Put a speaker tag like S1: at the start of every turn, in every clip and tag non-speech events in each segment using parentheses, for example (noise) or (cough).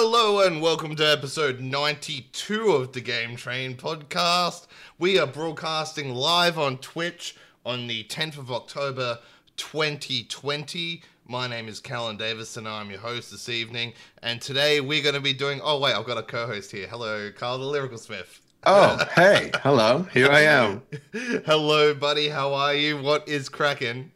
S1: Hello and welcome to episode 92 of the Game Train podcast. We are broadcasting live on Twitch on the 10th of October 2020. My name is Callan Davis and I'm your host this evening. And today we're going to be doing. Oh, wait, I've got a co host here. Hello, Carl the Lyrical Smith.
S2: Oh, hey, hello. Here I am. (laughs)
S1: Hello, buddy. How are you? What is cracking?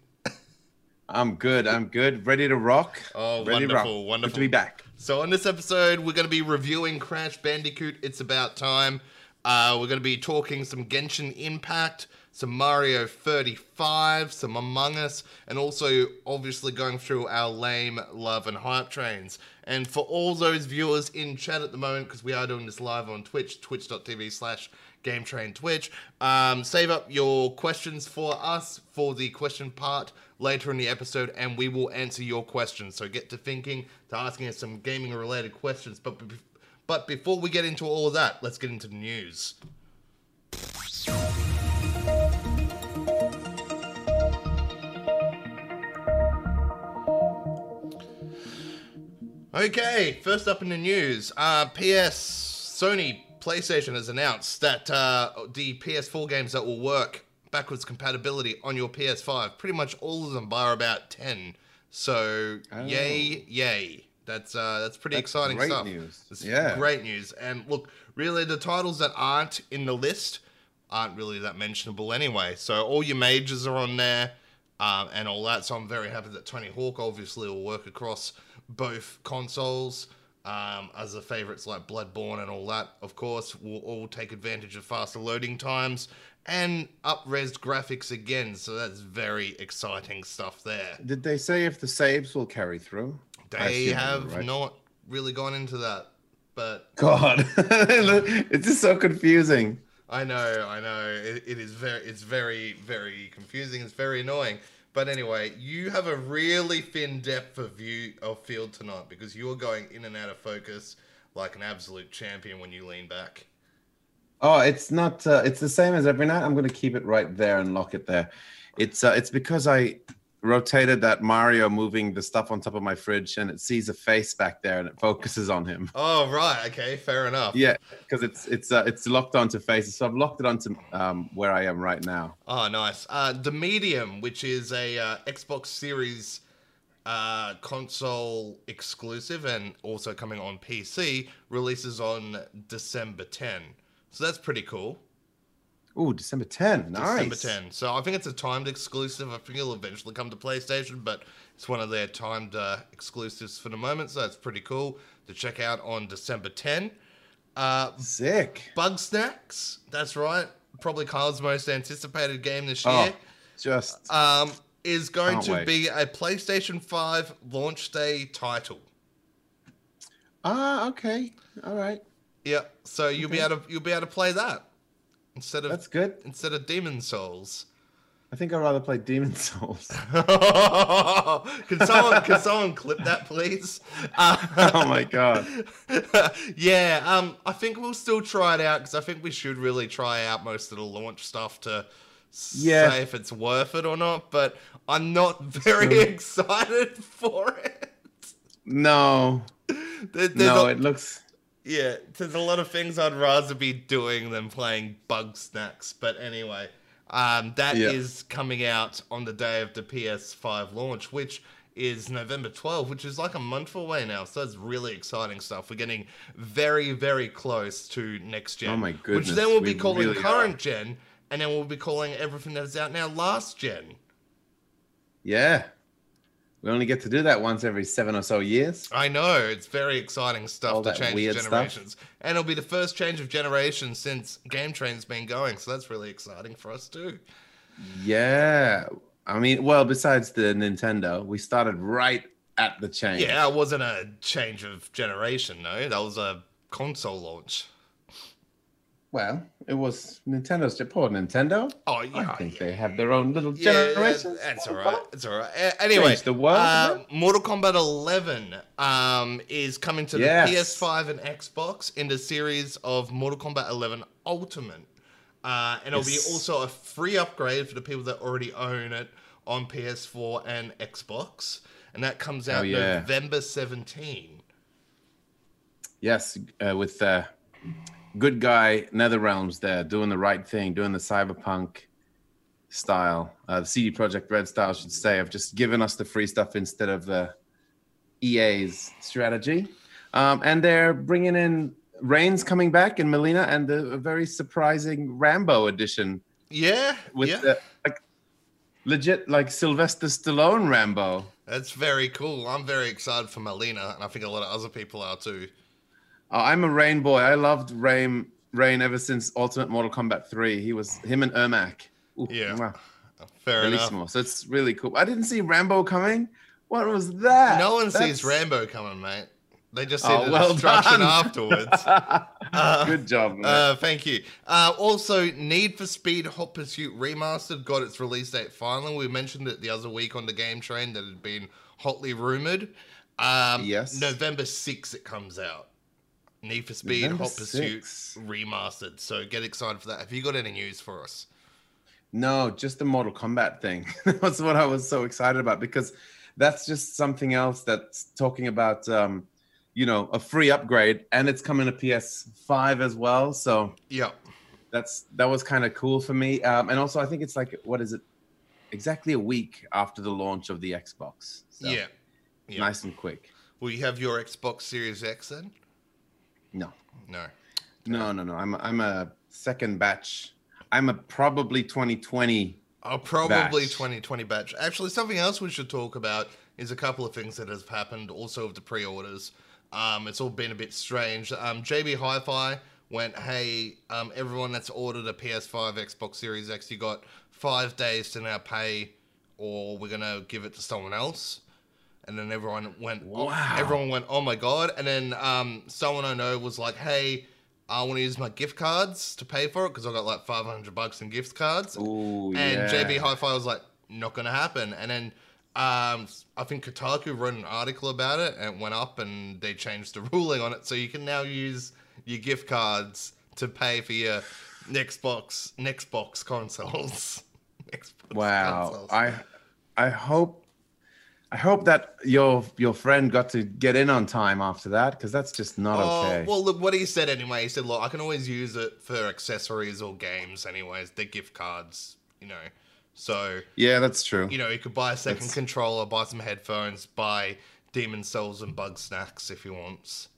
S2: I'm good. I'm good. Ready to rock.
S1: Oh,
S2: Ready to
S1: wonderful,
S2: rock.
S1: wonderful.
S2: Good to be back.
S1: So on this episode, we're going to be reviewing Crash Bandicoot. It's about time. Uh, we're going to be talking some Genshin Impact, some Mario 35, some Among Us, and also obviously going through our lame love and hype trains. And for all those viewers in chat at the moment, because we are doing this live on Twitch, twitch.tv slash Game Train Twitch. Um, save up your questions for us for the question part later in the episode, and we will answer your questions. So get to thinking, to asking us some gaming related questions. But but before we get into all of that, let's get into the news. Okay, first up in the news, uh, PS, Sony, PlayStation has announced that uh, the PS4 games that will work backwards compatibility on your PS5, pretty much all of them bar about 10. So,
S2: Oh.
S1: yay, yay. That's uh, that's pretty
S2: That's
S1: exciting
S2: great
S1: stuff.
S2: news.
S1: It's
S2: Yeah.
S1: great news. And look, really, the titles that aren't in the list aren't really that mentionable anyway. So all your majors are on there um, and all that. So I'm very happy that Tony Hawk obviously will work across both consoles. Um, as the favorites like Bloodborne and all that, of course, will all take advantage of faster loading times and up-res graphics again. So that's very exciting stuff there.
S2: Did they say if the saves will carry through?
S1: They have
S2: right?
S1: not really gone into that, but
S2: God, (laughs) it's just so confusing.
S1: I know, I know. It, it is very, it's very, very confusing. It's very annoying. But anyway, you have a really thin depth of view of field tonight because you're going in and out of focus like an absolute champion when you lean back.
S2: Oh, it's not. Uh, it's the same as every night. I'm going to keep it right there and lock it there. It's uh, it's because I rotated that Mario moving the stuff on top of my fridge, and it sees a face back there, and it focuses on him. (laughs)
S1: Oh right, okay, fair enough.
S2: Yeah, because it's it's uh, it's locked onto faces, so I've locked it onto um, where I am right now.
S1: Oh, nice. Uh, the Medium, which is a uh, Xbox Series uh, console exclusive and also coming on PC, releases on December 10. So that's pretty cool.
S2: Ooh, December 10. Nice.
S1: December 10. So I think it's a timed exclusive. I think it'll eventually come to PlayStation, but it's one of their timed uh, exclusives for the moment. So it's pretty cool to check out on December 10. Uh,
S2: Sick.
S1: Bugsnax. That's right. Probably Kyle's most anticipated game this
S2: Oh,
S1: year.
S2: just
S1: Um, is going to
S2: wait.
S1: be a PlayStation 5 launch day title.
S2: ah, okay, all right,
S1: Yeah, so you'll be able to you'll be able to play that instead of
S2: that's good.
S1: instead of Demon Souls.
S2: I think I'd rather play Demon Souls. (laughs)
S1: can someone can someone clip that, please? Uh, (laughs)
S2: oh my god. (laughs)
S1: yeah, um, I think we'll still try it out because I think we should really try out most of the launch stuff to
S2: Yeah.
S1: say if it's worth it or not. But I'm not very excited for it.
S2: No,
S1: There-
S2: no, it looks.
S1: Yeah, there's a lot of things I'd rather be doing than playing Bugsnax. But anyway, um, that is
S2: Yeah.
S1: coming out on the day of the PS5 launch, which is November 12th, which is like a month away now. So that's really exciting stuff. We're getting very, very close to next gen.
S2: Oh my
S1: Which then we'll be
S2: we
S1: calling
S2: really
S1: current
S2: are.
S1: gen, and then we'll be calling everything that's out now last gen.
S2: Yeah, we only get to do that once every seven or so years.
S1: I know it's very exciting stuff
S2: All
S1: to change
S2: weird stuff.
S1: generations, and it'll be the first change of generation since Game Train's been going. So that's really exciting for us too.
S2: Yeah, I mean, well, besides the Nintendo, we started right at the change.
S1: Yeah, it wasn't a change of generation, no. That was a console launch.
S2: Well, it was Nintendo's poor Nintendo.
S1: Oh yeah,
S2: I think
S1: yeah.
S2: they have their own little
S1: Yeah,
S2: generations.
S1: that's all right. It's all right. Anyway,
S2: Change the world,
S1: uh. Mortal Kombat 11 um, is coming to
S2: Yes.
S1: the PS5 and Xbox in the series of Mortal Kombat 11 Ultimate. Uh, and it'll
S2: Yes.
S1: be also a free upgrade for the people that already own it on PS4 and Xbox. And that comes out
S2: Oh, yeah.
S1: November 17.
S2: Yes, uh, with uh, good guy NetherRealms there doing the right thing, doing the cyberpunk style, uh, the CD Projekt Red style, I should say, of just giving us the free stuff instead of the EA's strategy. Um, and they're bringing in Rain's coming back and Mileena and the, a very surprising Rambo edition
S1: Yeah,
S2: with
S1: yeah.
S2: the, like legit like Sylvester Stallone Rambo.
S1: That's very cool. I'm very excited for Mileena, and I think a lot of other people are too.
S2: Oh, I'm a Rain boy. I loved Rain Rain ever since Ultimate Mortal Kombat 3. He was him and Ermac. Ooh,
S1: Yeah.
S2: mwah,
S1: Fair enough.
S2: So it's really cool. I didn't see Rambo coming. What was that?
S1: No one sees Rambo coming, mate. They just see
S2: Oh,
S1: the
S2: well
S1: destruction
S2: done.
S1: afterwards. (laughs) Uh,
S2: Good job. man.
S1: Uh, thank you. Uh, also, Need for Speed Hot Pursuit Remastered got its release date finally. We mentioned it the other week on the game train that had been hotly rumored. Um,
S2: Yes.
S1: November 6th it comes out. Need for Speed
S2: November
S1: Hot Pursuit
S2: 6th.
S1: Remastered. So get excited for that. Have you got any news for us?
S2: No, just the Mortal Kombat thing. (laughs) that's what I was so excited about because that's just something else that's talking about, um, you know, a free upgrade, and it's coming to PS5 as well. So
S1: Yep.
S2: that's that was kind of cool for me. Um, and also, I think it's like what is it? Exactly a week after the launch of the Xbox. So
S1: yeah. Yeah.
S2: nice and quick.
S1: Will you have your Xbox Series X then?
S2: No,
S1: No.
S2: no, no, no. I'm a, I'm a second batch. I'm a probably 2020.
S1: Oh, probably
S2: Batch.
S1: 2020 batch. Actually, something else we should talk about is a couple of things that have happened also with the pre-orders. Um, it's all been a bit strange. Um, JB Hi-Fi went, "Hey, um, everyone that's ordered a PS5, Xbox Series X, you got five days to now pay, or we're gonna give it to someone else." And then everyone went, oh,
S2: Wow.
S1: everyone went, "Oh my god!" And then um, someone I know was like, "Hey." I want to use my gift cards to pay for it because I got like 500 bucks in gift cards.
S2: Ooh,
S1: And
S2: yeah.
S1: JB Hi-Fi was like, not going to happen. And then um, I think Kotaku wrote an article about it and it went up and they changed the (laughs) ruling on it. So you can now use your gift cards to pay for your Xbox, Xbox consoles. (laughs) Xbox
S2: Wow.
S1: consoles.
S2: I I hope I hope that your your friend got to get in on time after that because that's just not
S1: Oh,
S2: okay.
S1: well, look, what he said anyway, he said, look, I can always use it for accessories or games anyways. They're gift cards, you know. So,
S2: yeah, that's true.
S1: you know, you could buy a second
S2: That's-
S1: controller, buy some headphones, buy demon Souls and Bugsnax if he wants.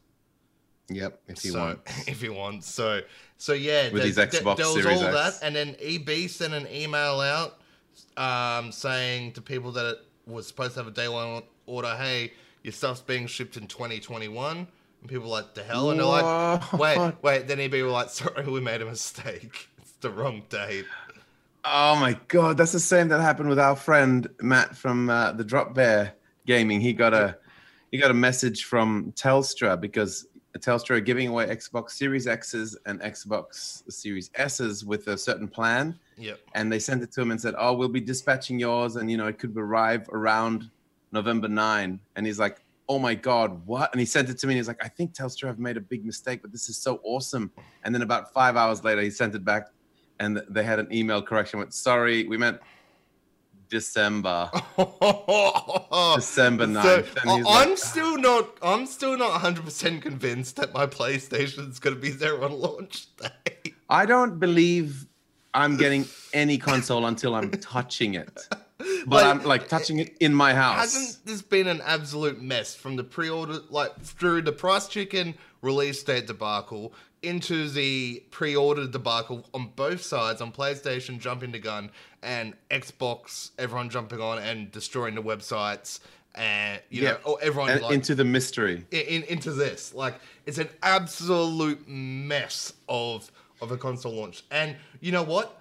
S2: yep, if you
S1: so,
S2: want. (laughs)
S1: if he wants. So, so yeah,
S2: With
S1: there-
S2: his
S1: there-
S2: Xbox
S1: there was
S2: Series
S1: all
S2: X.
S1: that, and then EB sent an email out um, saying to people that it was supposed to have a day one order, hey, your stuff's being shipped in 2021. And people were like, the hell? And they're like, wait, wait. Then EB were like, sorry, we made a mistake. (laughs) It's the wrong date.
S2: Oh my god, that's the same that happened with our friend Matt from uh, the Drop Bear Gaming. He got a he got a message from Telstra because Telstra giving away Xbox Series X's and Xbox Series S's with a certain plan.
S1: Yep.
S2: and they sent it to him and said, "Oh, we'll be dispatching yours, and you know it could arrive around November 9." And he's like, "Oh my God, what?" And he sent it to me. and He's like, "I think Telstra have made a big mistake, but this is so awesome." And then about five hours later, he sent it back, and they had an email correction with, "Sorry, we meant December, (laughs) December 9th."
S1: So,
S2: and he's
S1: I- I'm
S2: like,
S1: still not. I'm still not 100 percent convinced that my PlayStation's going to be there on launch day.
S2: "I don't believe." I'm (laughs) getting any console until I'm touching it, (laughs) but
S1: Like,
S2: I'm like touching it in my house.
S1: Hasn't this been an absolute mess from the pre-order, like through the price chicken release date debacle into the pre-order debacle on both sides, on PlayStation jumping the gun and Xbox, everyone jumping on and destroying the websites, and you
S2: Yeah.
S1: know, or everyone
S2: and
S1: like,
S2: into the mystery.
S1: in, in, into this. Like it's an absolute mess of of a console launch. And you know what?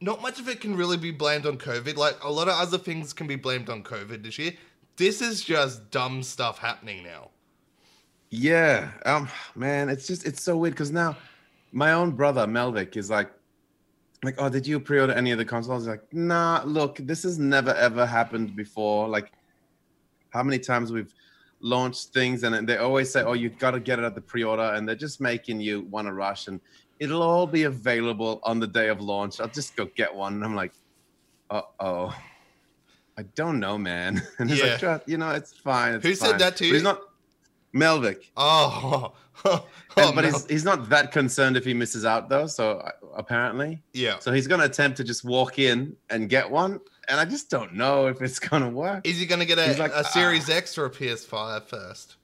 S1: Not much of it can really be blamed on COVID. Like a lot of other things can be blamed on COVID this year. This is just dumb stuff happening now.
S2: Yeah, um, man, it's just it's so weird because now my own brother Melvik is like, like, oh, did you pre-order any of the consoles? Like, nah, look, this has never ever happened before. Like, how many times we've launched things and they always say, oh, you've got to get it at the pre-order, and they're just making you want to rush, and it'll all be available on the day of launch. I'll just go get one. And I'm like, uh oh. I don't know, man. (laughs) And he's
S1: Yeah.
S2: like, you know, it's fine. It's
S1: Who said that to
S2: But
S1: you?
S2: He's not Melvik.
S1: Oh, oh (laughs)
S2: And- but
S1: no.
S2: he's, he's not that concerned if he misses out though. So uh, apparently,
S1: yeah.
S2: so he's going to attempt to just walk in and get one. And I just don't know if it's (laughs) going to work.
S1: Is he going to get a,
S2: like,
S1: a Series
S2: "Ah."
S1: X or a PS5 first?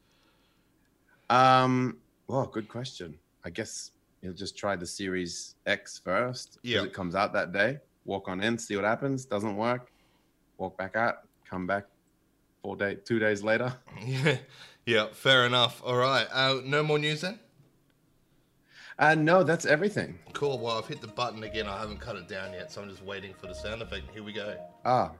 S2: Um. Well, good question. I guess he'll just try the Series X first.
S1: Yeah.
S2: It comes out that day. Walk on in, see what happens. Doesn't work. Walk back out. Come back. Four day, two days later. (laughs)
S1: Yeah, yeah, fair enough. All right. Uh, no more news then?
S2: Uh, no, that's everything.
S1: Cool. Well, I've hit the button again. I haven't cut it down yet, so I'm just waiting for the sound effect. Here we go.
S2: Ah,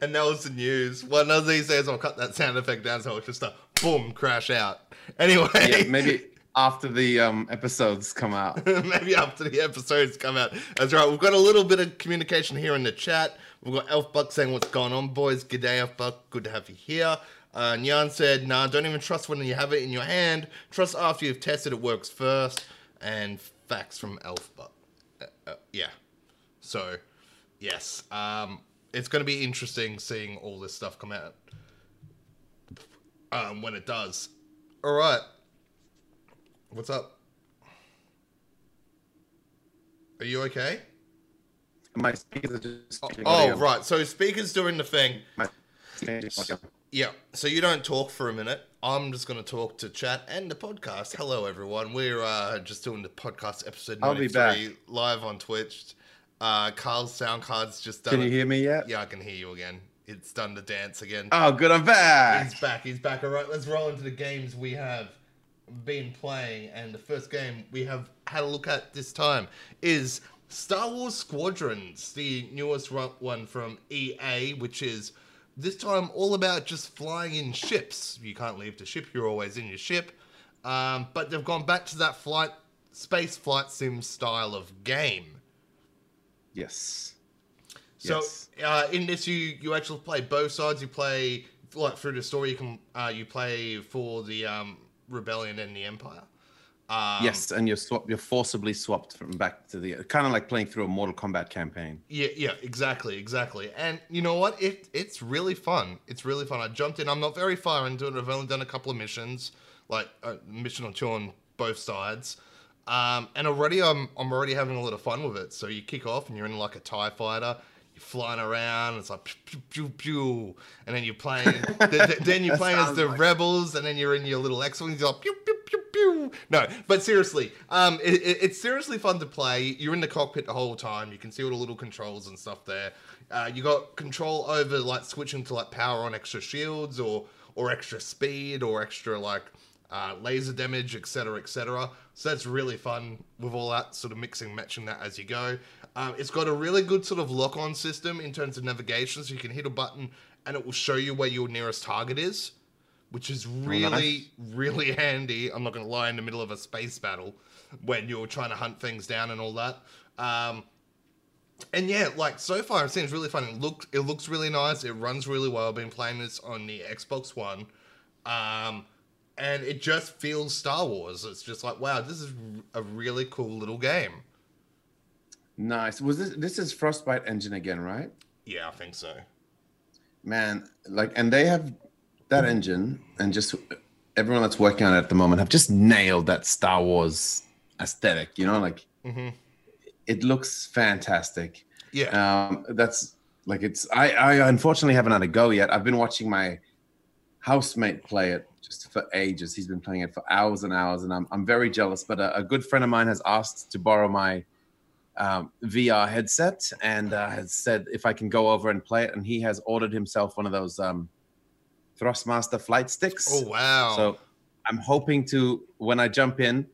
S1: And that was the news. One of these days, I'll cut that sound effect down so it's just a boom crash out. Anyway,
S2: yeah. (laughs) Maybe after the um episodes come out. (laughs)
S1: maybe after the episodes come out. That's right. We've got a little bit of communication here in the chat. We've got Elf Buck saying, "What's going on, boys? Good day, Elf Buck. Good to have you here." Uh, Nyan said, "Nah, don't even trust when you have it in your hand. Trust after you've tested it works first." And facts from Elf Buck. Uh, uh, yeah. So, yes, um, it's going to be interesting seeing all this stuff come out um, when it does. All right. What's up? Are you okay?
S2: My speakers are just.
S1: Oh, right. So speakers doing the thing.
S2: My
S1: Yeah. So you don't talk for a minute. I'm just going to talk to chat and the podcast. Hello, everyone. We're uh, just doing the podcast episode
S2: I'll be
S1: 93 live on Twitch. Uh, Carl's sound card's just done.
S2: Can you
S1: it.
S2: hear me yet?
S1: Yeah, I can hear you again. It's done the dance again.
S2: Oh, good. I'm back.
S1: He's back. He's back. All right, let's roll into the games we have been playing. And the first game we have had a look at this time is Star Wars Squadrons, the newest one from EA, which is this time all about just flying in ships. You can't leave the ship, you're always in your ship. Um, but they've gone back to that flight, space flight sim style of game.
S2: Yes.
S1: So
S2: Yes.
S1: uh, in this, you you actually play both sides. You play like through the story. You can uh, you play for the um, rebellion and the empire. Um,
S2: yes, and you're swap. You're forcibly swapped from back to the kind of like playing through a Mortal Kombat campaign.
S1: Yeah, yeah, exactly, exactly. And you know what? It it's really fun. It's really fun. I jumped in. I'm not very far into it. I've only done a couple of missions, like a mission or two on both sides. Um, and already I'm I'm already having a lot of fun with it. So you kick off and you're in like a Tie fighter. Flying around. It's like pew pew pew, pew. and then you're playing. (laughs) th- th- then you're playing as the
S2: like-
S1: rebels, and then you're in your little X-wings. You're like pew pew pew pew. No, but seriously, um, it, it- it's seriously fun to play. You're in the cockpit the whole time. You can see all the little controls and stuff there. Uh, you got control over like switching to like power on extra shields or or extra speed or extra like uh, laser damage, etc., etc. So that's really fun with all that sort of mixing, matching that as you go. Um, it's got a really good sort of lock-on system in terms of navigation, so you can hit a button and it will show you where your nearest target is, which is really, really (laughs) handy. I'm not going to lie in the middle of a space battle when you're trying to hunt things down and all that. Um, and yeah, like so far it seems really fun. It looks it looks really nice. It runs really well. I've been playing this on the Xbox One, um, and it just feels Star Wars. It's just like wow, this is a really cool little game.
S2: Nice. Was this this is Frostbite engine again, right?
S1: Yeah, I think so.
S2: Man, like, and they have that engine, and just everyone that's working on it at the moment have just nailed that Star Wars aesthetic. You know, like
S1: hmm
S2: it looks fantastic.
S1: Yeah,
S2: Um, that's like it's. I I unfortunately haven't had a go yet. I've been watching my housemate play it just for ages. He's been playing it for hours and hours, and I'm I'm very jealous. But a, a good friend of mine has asked to borrow my um, VR headset and uh, has said if I can go over and play it, and he has ordered himself one of those um, Thrustmaster flight sticks.
S1: oh wow.
S2: So I'm hoping to when I jump in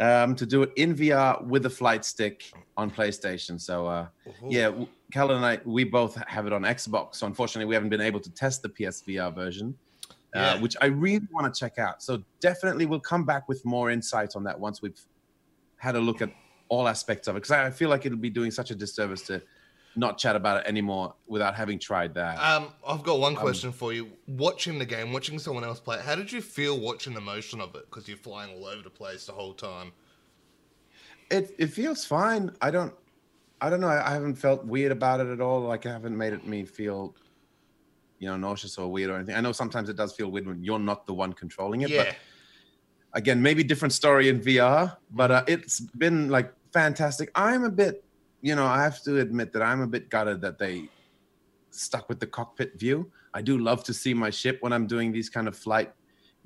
S2: um, to do it in VR with a flight stick on PlayStation. So uh,
S1: Ooh.
S2: yeah, w- Cal and I we both have it on Xbox. So unfortunately, we haven't been able to test the PSVR version.
S1: Yeah.
S2: Uh, which I really want to check out. So definitely, we'll come back with more insight on that once we've had a look at all aspects of it. Because I feel like it'll be doing such a disservice to not chat about it anymore without having tried that.
S1: Um, I've got one question for you. Watching the game, watching someone else play it, how did you feel watching the motion of it? Because you're flying all over the place the whole time.
S2: It it feels fine. I don't I don't know. I, I haven't felt weird about it at all. Like I haven't made it me feel you know nauseous or weird or anything. I know sometimes it does feel weird when you're not the one controlling it,
S1: yeah.
S2: but again, maybe different story in VR, but uh, it's been like fantastic. I'm a bit, you know, I have to admit that I'm a bit gutted that they stuck with the cockpit view. I do love to see my ship when I'm doing these kind of flight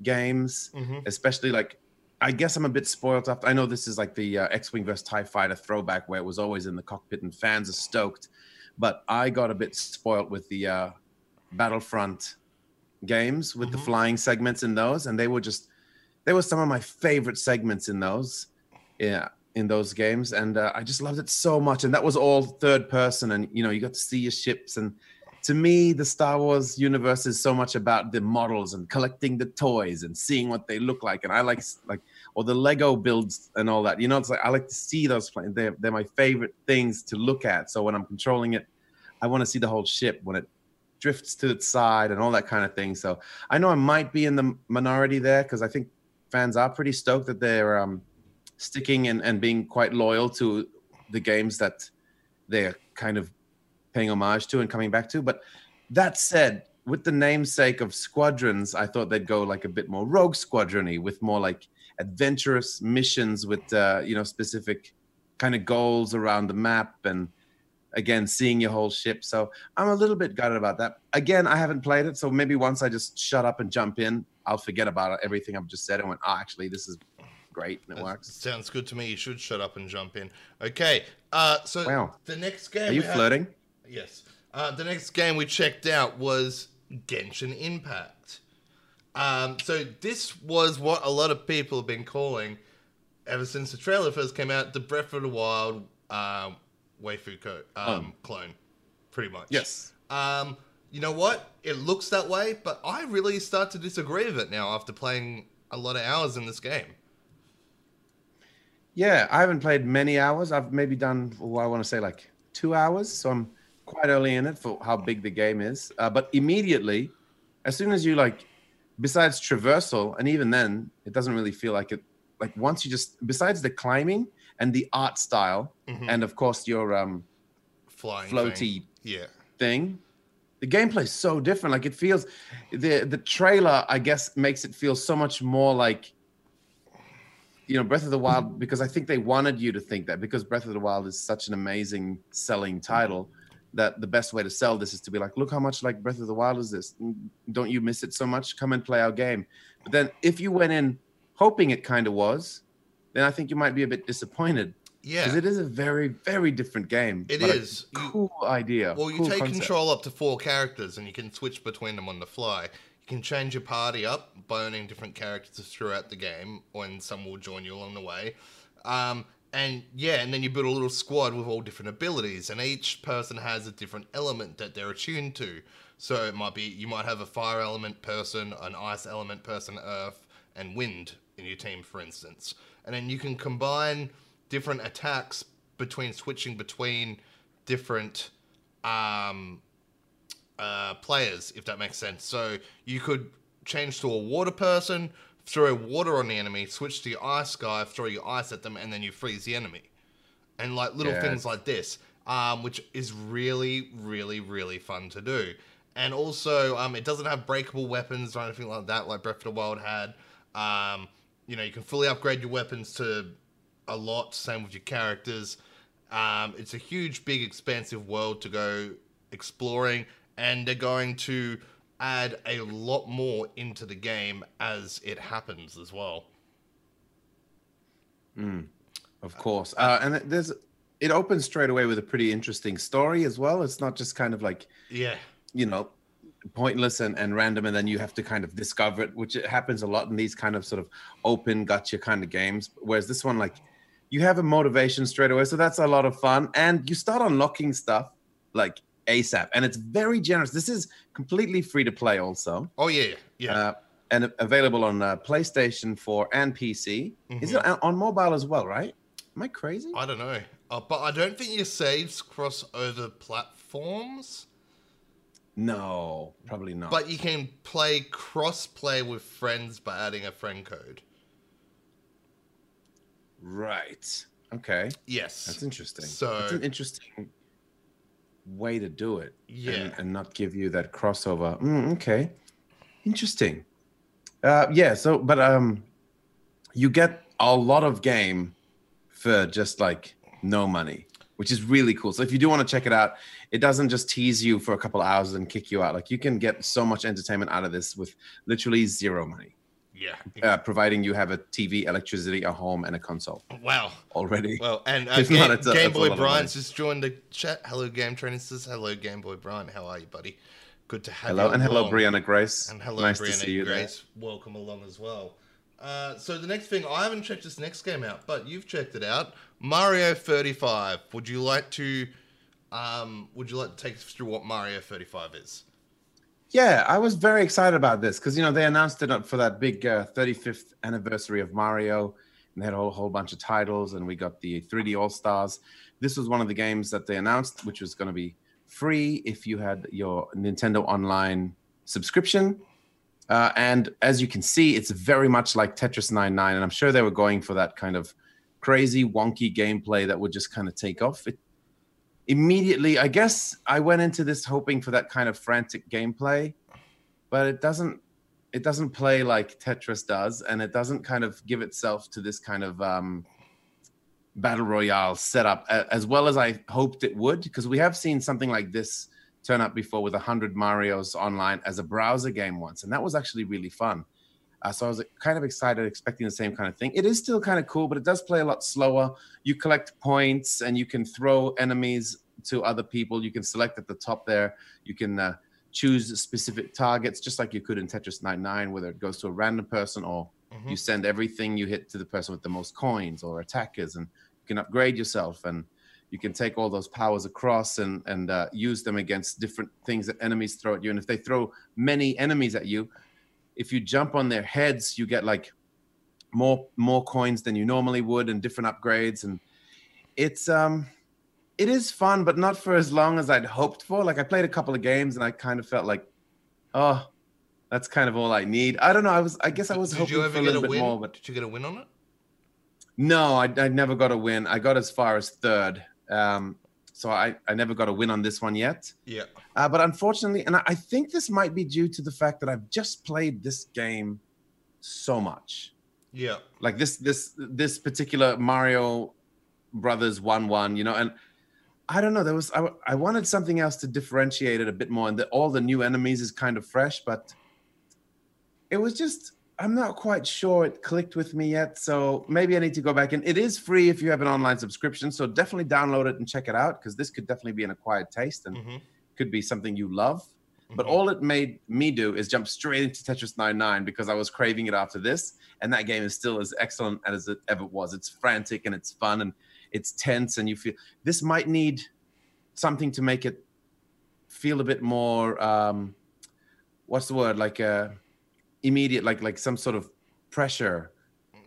S2: games,
S1: Mhm.
S2: especially like. I guess I'm a bit spoiled. After I know this is like the uh, X-wing versus Tie Fighter throwback, where it was always in the cockpit and fans are stoked. But I got a bit spoiled with the uh, Battlefront games with the
S1: Mhm.
S2: flying segments in those, and they were just they were some of my favorite segments in those, yeah, in those games, and uh, I just loved it so much. And that was all third person, and you know you got to see your ships. And to me, the Star Wars universe is so much about the models and collecting the toys and seeing what they look like. And I like like or the Lego builds and all that. You know, it's like I like to see those. planes. They're they're my favorite things to look at. So when I'm controlling it, I want to see the whole ship when it drifts to its side and all that kind of thing. So I know I might be in the minority there because I think fans are pretty stoked that they're um, sticking and, and being quite loyal to the games that they're kind of paying homage to and coming back to. But that said, with the namesake of squadrons, I thought they'd go like a bit more rogue squadrony with more like adventurous missions with uh, you know specific kind of goals around the map and again seeing your whole ship so i'm a little bit gutted about that again i haven't played it so maybe once i just shut up and jump in i'll forget about everything i've just said and went oh actually this is great and it
S1: That
S2: works
S1: Sounds good to me. You should shut up and jump in. Okay. Uh, so
S2: Wow.
S1: the next game.
S2: are you
S1: we had-
S2: flirting
S1: Yes. Uh, the next game we checked out was Genshin Impact. Um, so this was what a lot of people have been calling, ever since the trailer first came out, the Breath of the Wild um, waifu co- um, clone, pretty much.
S2: yes
S1: Um, you know what? It looks that way, but I really start to disagree with it now after playing a lot of hours in this game.
S2: Yeah, I haven't played many hours. I've maybe done, well, I want to say like two hours. So I'm quite early in it for how big the game is. Uh, but immediately, as soon as you like, besides traversal, and even then, it doesn't really feel like it. Like once you just, besides the climbing and the art style,
S1: Mhm.
S2: and of course your um,
S1: Flying.
S2: floaty
S1: thing. Yeah.
S2: thing, the gameplay is so different. Like it feels, the the trailer, I guess, makes it feel so much more like you know breath of the wild mm-hmm. because i think they wanted you to think that because breath of the wild is such an amazing selling mm-hmm. title that the best way to sell this is to be like look how much like breath of the wild is this. Mm, don't you miss it so much? Come and play our game. But then if you went in hoping it kind of was then i think you might be a bit disappointed.
S1: Yeah.
S2: because it is a very very different game.
S1: It is.
S2: Cool idea
S1: Well, you
S2: cool
S1: take
S2: concept.
S1: control up to four characters, and you can switch between them on the fly. Can change your party up by owning different characters throughout the game, and some will join you along the way. Um, and yeah, and then you build a little squad with all different abilities, and each person has a different element that they're attuned to. So it might be you might have a fire element person, an ice element person, earth, and wind in your team, for instance. And then you can combine different attacks between switching between different um, uh, players, if that makes sense. So you could change to a water person, throw water on the enemy, switch to your ice guy, throw your ice at them, and then you freeze the enemy. And like little
S2: Yeah.
S1: things like this, um, which is really, really, really fun to do. And also, um, it doesn't have breakable weapons or anything like that, like Breath of the Wild had. Um, you know, you can fully upgrade your weapons to a lot. Same with your characters. Um, it's a huge, big, expansive world to go exploring, and they're going to add a lot more into the game as it happens as well.
S2: Of course. Uh, and there's it opens straight away with a pretty interesting story as well. It's not just kind of like,
S1: Yeah,
S2: you know, pointless and, and random and then you have to kind of discover it, which it happens a lot in these kind of sort of open gacha kind of games. Whereas this one, like you have a motivation straight away. So that's a lot of fun. And you start unlocking stuff like ASAP. And it's very generous. This is completely free to play also.
S1: Oh yeah, yeah.
S2: Uh, and available on uh, PlayStation 4 and PC. Is
S1: Mm-hmm.
S2: it on mobile as well, right? Am I crazy?
S1: I don't know, uh, but I don't think your saves cross over platforms.
S2: No, probably not.
S1: But you can play cross play with friends by adding a friend code.
S2: right. Okay.
S1: Yes.
S2: That's interesting.
S1: So-
S2: it's an interesting way to do it.
S1: Yeah.
S2: And, and not give you that crossover. Mm, okay. Interesting. Uh, yeah. So, but um, you get a lot of game for just like no money, which is really cool. So if you do want to check it out, it doesn't just tease you for a couple hours and kick you out. Like you can get so much entertainment out of this with literally zero money,
S1: Yeah.
S2: uh, providing you have a TV, electricity, a home, and a console
S1: Wow.
S2: already.
S1: Well, and uh, (laughs) Game,
S2: a-
S1: Game Boy
S2: lot of money.
S1: Brian's just joined the chat. Hello, Game Trainer says hello, Game Boy Brian. How are you, buddy? Good to have
S2: hello
S1: you.
S2: Hello, and hello. Brianna Grace.
S1: And hello,
S2: nice
S1: Brianna
S2: to see you there.
S1: Grace. Welcome along as well. Uh, so the next thing, I haven't checked this next game out, but you've checked it out. Mario 35. Would you like to? Um, would you like to take us through what Mario 35 is?
S2: Yeah, I was very excited about this because you know they announced it for that big uh, 35th anniversary of Mario, and they had a whole, whole bunch of titles, and we got the 3D All Stars. This was one of the games that they announced, which was going to be free if you had your Nintendo Online subscription. Uh, and as you can see, it's very much like Tetris 99, and I'm sure they were going for that kind of crazy, wonky gameplay that would just kind of take off. It, immediately i guess i went into this hoping for that kind of frantic gameplay but it doesn't it doesn't play like tetris does and it doesn't kind of give itself to this kind of um, battle royale setup as well as i hoped it would because we have seen something like this turn up before with 100 marios online as a browser game once and that was actually really fun uh, so I was kind of excited, expecting the same kind of thing. It is still kind of cool, but it does play a lot slower. You collect points and you can throw enemies to other people. You can select at the top there. You can uh, choose specific targets, just like you could in Tetris 99, whether it goes to a random person or
S1: Mhm.
S2: you send everything you hit to the person with the most coins or attackers, and you can upgrade yourself and you can take all those powers across and and uh, use them against different things that enemies throw at you. And if they throw many enemies at you, if you jump on their heads, you get like more more coins than you normally would and different upgrades. And it's um it is fun, but not for as long as I'd hoped for. Like I played a couple of games and I kind of felt like, oh, that's kind of all I need. I don't know. I was I guess I was
S1: Did
S2: hoping
S1: you
S2: for a little
S1: a
S2: bit
S1: win?
S2: more, but
S1: Did you get a win on it?
S2: no, I, I never got a win. I got as far as third. Um, so I, I never got a win on this one yet.
S1: Yeah.
S2: Uh, but unfortunately, and I, I think this might be due to the fact that I've just played this game so much.
S1: Yeah.
S2: Like this this this particular Mario Brothers one one, you know, and I don't know. There was I, I wanted something else to differentiate it a bit more, and that all the new enemies is kind of fresh, but it was just I'm not quite sure it clicked with me yet. So maybe I need to go back in. It is free if you have an online subscription, so definitely download it and check it out because this could definitely be an acquired taste and
S1: Mhm.
S2: could be something you love. But
S1: Mhm.
S2: all it made me do is jump straight into Tetris 99 because I was craving it after this. And that game is still as excellent as it ever was. It's frantic and it's fun and it's tense. And you feel this might need something to make it feel a bit more, um, what's the word? Like uh, immediate, like like some sort of pressure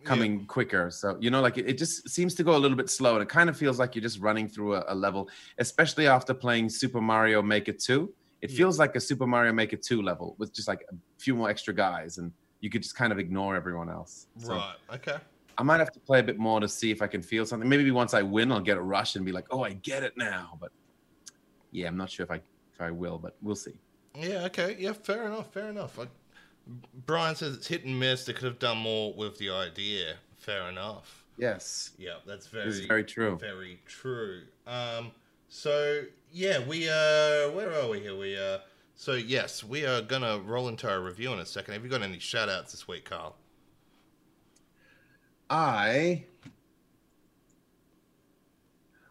S2: coming quicker. So, you know, like it, it just seems to go a little bit slow. And it kind of feels like you're just running through a, a level, especially after playing Super Mario Maker 2. It
S1: Yeah.
S2: feels like a Super Mario Maker 2 level with just like a few more extra guys and you could just kind of ignore everyone else. So
S1: Right. Okay.
S2: I might have to play a bit more to see if I can feel something. Maybe once I win, I'll get a rush and be like, oh, I get it now. But yeah, I'm not sure if I if I will, but we'll see.
S1: Yeah, okay. Yeah, fair enough. Fair enough. I, Brian says it's hit and miss. They could have done more with the idea. Fair enough.
S2: Yes,
S1: Yeah, that's very,
S2: this is very true.
S1: very true. Um, so yeah, we uh, where are we here? We uh, so yes, we are gonna roll into our review in a second. Have you got any shout outs this week, Carl?
S2: I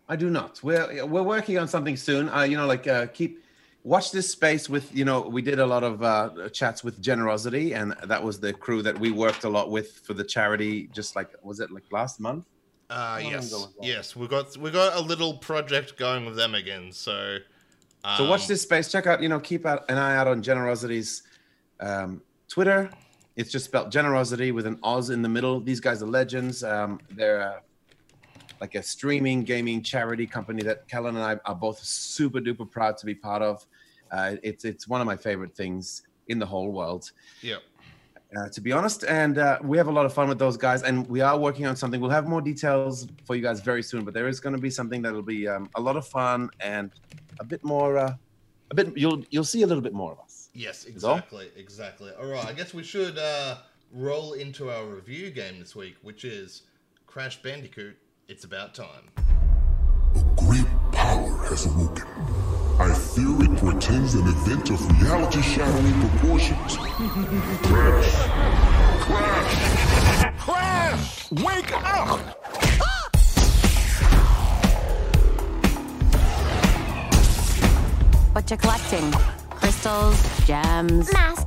S2: I do not. We're we're working on something soon. Uh, you know, like uh, keep watch this space with. You know, we did a lot of uh, chats with Generosity, and that was the crew that we worked a lot with for the charity. Just like was it like last month?
S1: Uh, yes,
S2: ago was that?
S1: yes, we got we got a little project going with them again. So, um,
S2: So watch this space. Check out. You know, keep out, an eye out on Generosity's um, Twitter. It's just spelled Generosity with an Oz in the middle. These guys are legends. Um, they're uh, like a streaming gaming charity company that Callan and I are both super duper proud to be part of. Uh, it's it's one of my favorite things in the whole world.
S1: Yeah.
S2: Uh, to be honest, and uh, we have a lot of fun with those guys, and we are working on something. We'll have more details for you guys very soon, but there is going to be something that'll be um, a lot of fun and a bit more, uh, a bit. You'll you'll see a little bit more of us.
S1: Yes,
S2: Is all?
S1: exactly, exactly. All right, I guess we should uh, roll into our review game this week, which is Crash Bandicoot. It's about time.
S3: A great power has awoken. I fear it portends an event of reality-shattering proportions. Crash! Crash! Crash! Wake up!
S4: What you collecting? Crystals, gems,
S5: Masks.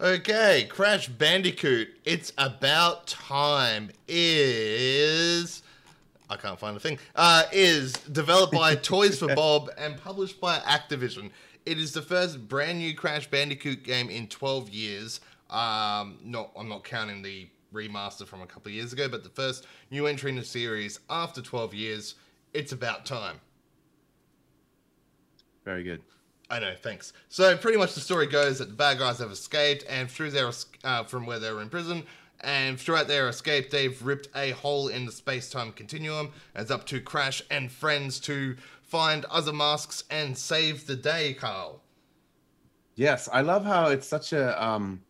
S1: Okay, Crash Bandicoot. It's about time. Is I can't find a thing. Uh, is developed by (laughs) Toys for Bob and published by Activision. It is the first brand new Crash Bandicoot game in 12 years. Um, not I'm not counting the remaster from a couple of years ago, but the first new entry in the series after 12 years. It's about time.
S2: Very good.
S1: I know, thanks. So pretty much the story goes that the bad guys have escaped, and through their uh, from where they were in prison, and throughout their escape, they've ripped a hole in the space-time continuum. It's up to Crash and friends to find other masks and save the day, Carl.
S2: Yes, I love how it's such a um,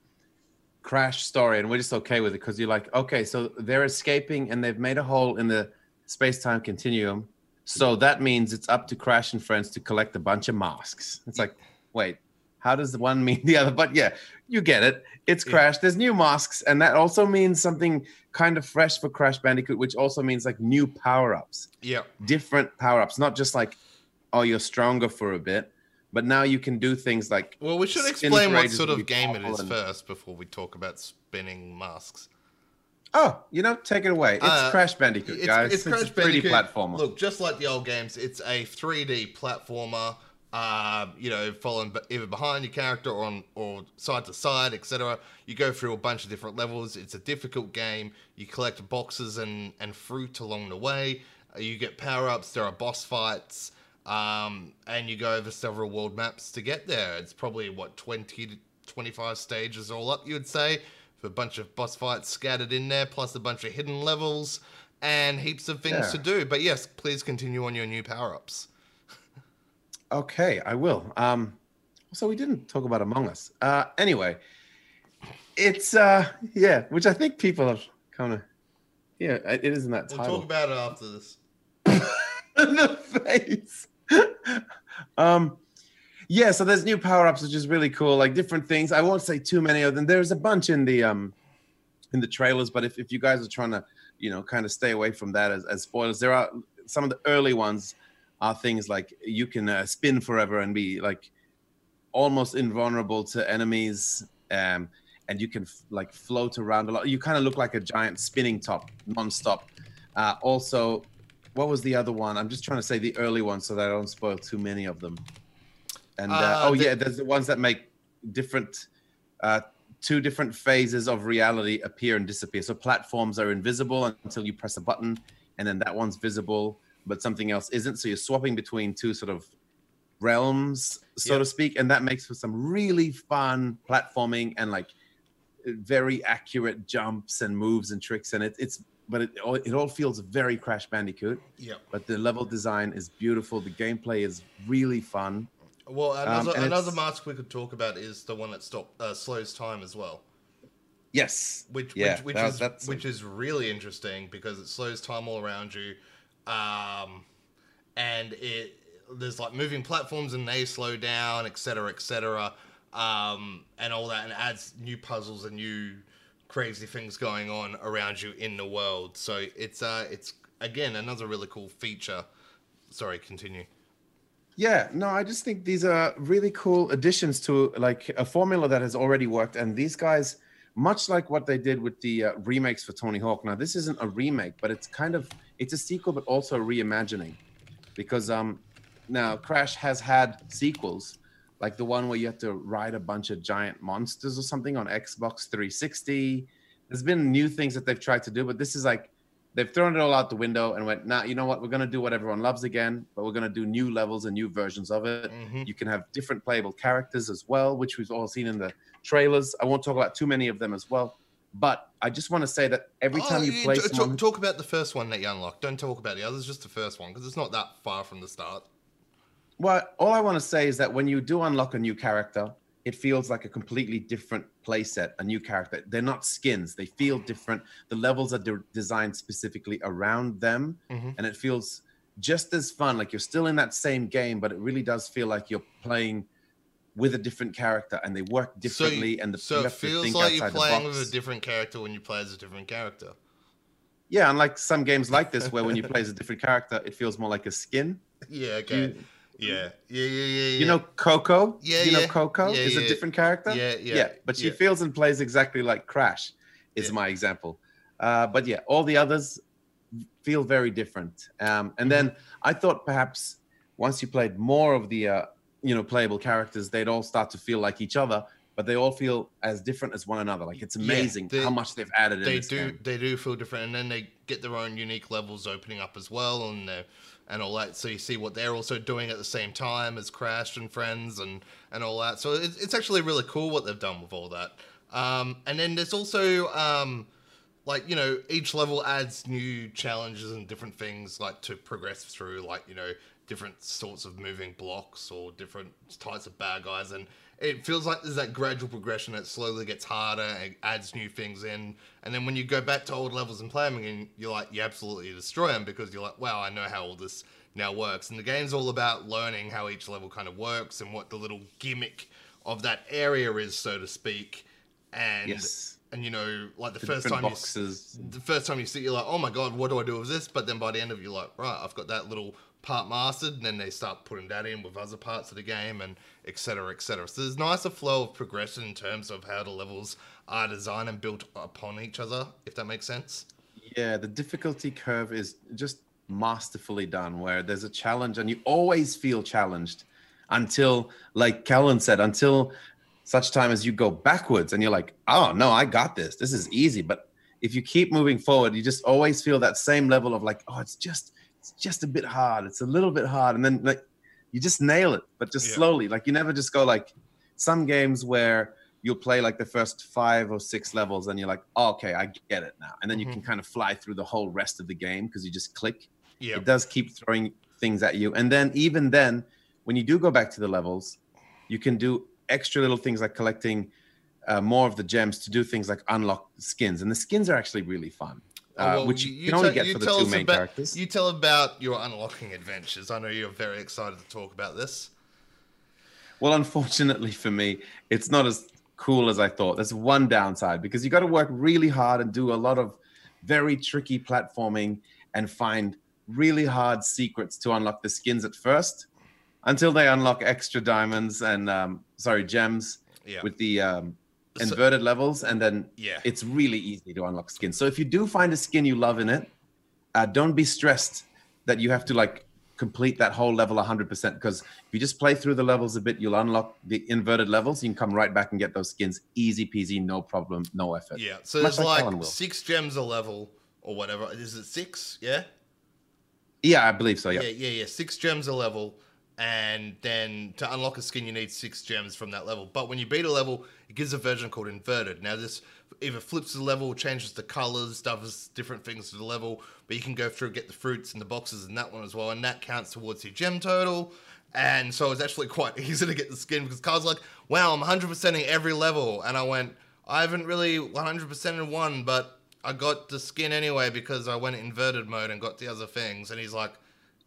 S2: crash story, and we're just okay with it because you're like, okay, so they're escaping and they've made a hole in the space time continuum. So that means it's up to Crash and friends to collect a bunch of masks. It's like, wait, how does the one mean (laughs) the other? But yeah, you get it. It's
S1: Yeah.
S2: Crash. There's new masks, and that also means something kind of fresh for Crash Bandicoot, which also means like new power ups
S1: Yeah,
S2: different power ups, not just like, oh, you're stronger for a bit, but now you can do things like.
S1: well, we should explain what sort of game it is
S2: and-
S1: first before we talk about spinning masks.
S2: Oh, you know, take it away. It's
S1: Uh,
S2: Crash Bandicoot,
S1: It's,
S2: guys.
S1: it's Crash
S2: a 3D
S1: Bandicoot.
S2: platformer.
S1: Look, just like the old games, it's a 3D platformer. Uh, you know, following either behind your character or on or side to side, etc. You go through a bunch of different levels. It's a difficult game. You collect boxes and and fruit along the way. Uh, you get power ups. There are boss fights. Um, and you go over several world maps to get there. It's probably what 20 to 25 stages all up, you would say, a bunch of boss fights scattered in there, plus a bunch of hidden levels and heaps of things
S2: Yeah.
S1: to do. But yes, please continue on your new power ups. (laughs)
S2: Okay, I will. Um, so we didn't talk about Among Us. Uh, anyway, it's uh, yeah, which I think people have kind of, yeah, it is in that
S1: We'll
S2: title.
S1: talk about it after this. (laughs)
S2: In the face. (laughs) um, yeah, so there's new power ups, which is really cool. Like different things. I won't say too many of them. There's a bunch in the um, in the trailers, but if, if you guys are trying to, you know, kind of stay away from that as, as spoilers, there are some of the early ones are things like you can uh, spin forever and be like almost invulnerable to enemies. Um, and you can f- like float around a lot. You kind of look like a giant spinning top nonstop. Uh, also, what was the other one? I'm just trying to say the early ones so that I don't spoil too many of them. And uh,
S1: Uh,
S2: oh
S1: the-
S2: yeah, there's the ones that make different, uh, two different phases of reality appear and disappear. So platforms are invisible until you press a button, and then that one's visible, but something else isn't. So you're swapping between two sort of realms, so
S1: Yep.
S2: to speak, and that makes for some really fun platforming and like very accurate jumps and moves and tricks. And it, it's but it all, it all feels very Crash Bandicoot.
S1: Yep.
S2: But the level design is beautiful. The gameplay is really fun.
S1: Well, another,
S2: and
S1: another mask we could talk about is the one that stop uh, slows time as well.
S2: Yes.
S1: which
S2: Yeah,
S1: which, which
S2: that-
S1: is
S2: that's-
S1: which is really interesting because it slows time all around you, um, and it there's like moving platforms and they slow down, etc., etc., um, and all that, and adds new puzzles and new crazy things going on around you in the world. So it's uh it's again another really cool feature. Sorry, continue.
S2: Yeah, no, I just think these are really cool additions to like a formula that has already worked. And these guys, much like what they did with the uh, remakes for Tony Hawk. Now, this isn't a remake, but it's kind of it's a sequel, but also a reimagining, because um, now Crash has had sequels, like the one where you have to ride a bunch of giant monsters or something on Xbox 360. There's been new things that they've tried to do, but this is like they've thrown it all out the window and went, nah, you know what? We're going to do what everyone loves again, but we're going to do new levels and new versions of it.
S1: Mhm.
S2: You can have different playable characters as well, which we've all seen in the trailers. I won't talk about too many of them as well, but I just want to say that every time
S1: Oh,
S2: you play
S1: t-
S2: someone,
S1: talk, talk about the first one that you unlock. Don't talk about the others, just the first one because it's not that far from the start.
S2: Well, all I want to say is that when you do unlock a new character, it feels like a completely different playset, a new character. They're not skins; they feel different. The levels are de- designed specifically around them,
S1: Mhm.
S2: and it feels just as fun. Like you're still in that same game, but it really does feel like you're playing with a different character, and they work differently. and the,
S1: so it feels like you're playing with a different character when you play as a different character.
S2: Yeah, unlike some games like this, where when you play as a different character, it feels more like a skin. (laughs)
S1: Yeah. Okay.
S2: You-
S1: yeah. Yeah. Yeah. Yeah. Yeah.
S2: You know Coco?
S1: Yeah,
S2: You know. Coco
S1: Yeah,
S2: is
S1: yeah.
S2: a different character?
S1: Yeah, yeah,
S2: But she
S1: yeah.
S2: feels and plays exactly like Crash, is
S1: Yeah.
S2: my example. Uh, but yeah, all the others feel very different. Um, and
S1: Mm-hmm.
S2: then I thought perhaps once you played more of the uh, you know playable characters, they'd all start to feel like each other, but they all feel as different as one another. Like it's
S1: Yeah,
S2: amazing
S1: they-
S2: how much they've added in
S1: they
S2: this
S1: do
S2: game.
S1: they do feel different and then they get their own unique levels opening up as well and and all that so you see what they're also doing at the same time as crash and friends and and all that so it's, it's actually really cool what they've done with all that um and then there's also um like you know each level adds new challenges and different things like to progress through like you know different sorts of moving blocks or different types of bad guys and it feels like there's that gradual progression that slowly gets harder and adds new things in. And then when you go back to old levels and play them again you're like you absolutely destroy them because you're like wow i know how all this now works. And the game's all about learning how each level kind of works and what the little gimmick of that area is so to speak. And
S2: Yes.
S1: and you know like the,
S2: The
S1: first time you s- the first time you see it, you're like, oh my god, what do I do with this? But then by the end of it, you're like, right, I've got that little part mastered, and then they start putting that in with other parts of the game, and et etc. So there's nicer flow of progression in terms of how the levels are designed and built upon each other, if that makes sense.
S2: Yeah, the difficulty curve is just masterfully done where there's a challenge and you always feel challenged until, like Callan said, until such time as you go backwards and you're like, oh no, I got this. This is easy. But if you keep moving forward, you just always feel that same level of like, oh, it's just it's just a bit hard. It's a little bit hard. And then like you just nail it, but just
S1: Yeah.
S2: slowly. Like you never just go like some games where you'll play like the first five or six levels and you're like, oh, okay, I get it now. And then you
S1: Mhm.
S2: can kind of fly through the whole rest of the game because you just click.
S1: Yeah.
S2: It does keep throwing things at you. And then even then, when you do go back to the levels, you can do extra little things like collecting uh, more of the gems to do things like unlock skins. And the skins are actually really fun.
S1: Oh,
S2: Uh,
S1: well,
S2: which you, can
S1: tell-
S2: only get
S1: you
S2: for the two main
S1: about-
S2: characters.
S1: You tell about your unlocking adventures. I know you're very excited to talk about this.
S2: Well, unfortunately for me, it's not as cool as I thought. There's one downside because you got to work really hard and do a lot of very tricky platforming and find really hard secrets to unlock the skins at first until they unlock extra diamonds and um, sorry gems
S1: Yeah.
S2: with the um,
S1: So-
S2: inverted levels and then
S1: Yeah.
S2: it's really easy to unlock skins so if you do find a skin you love in it uh, don't be stressed that you have to like complete that whole level 100% because if you just play through the levels a bit you'll unlock the inverted levels you can come right back and get those skins easy peasy no problem no effort
S1: Yeah. So
S2: Much
S1: there's
S2: like
S1: like, six gems a level or whatever. Is it six? Yeah?
S2: yeah i believe so yeah,
S1: Yeah, yeah, yeah. Six gems a level, and then to unlock a skin, you need six gems from that level. But when you beat a level, it gives a version called inverted. Now, this either flips the level, changes the colors, does different things to the level, but you can go through get the fruits and the boxes in that one as well, and that counts towards your gem total. And so it's actually quite (laughs) easy to get the skin because Carl's like, "Wow, I'm 100%ing every level," and I went, "I haven't really 100% in one, but." I got the skin anyway because I went inverted mode and got the other things. And he's like,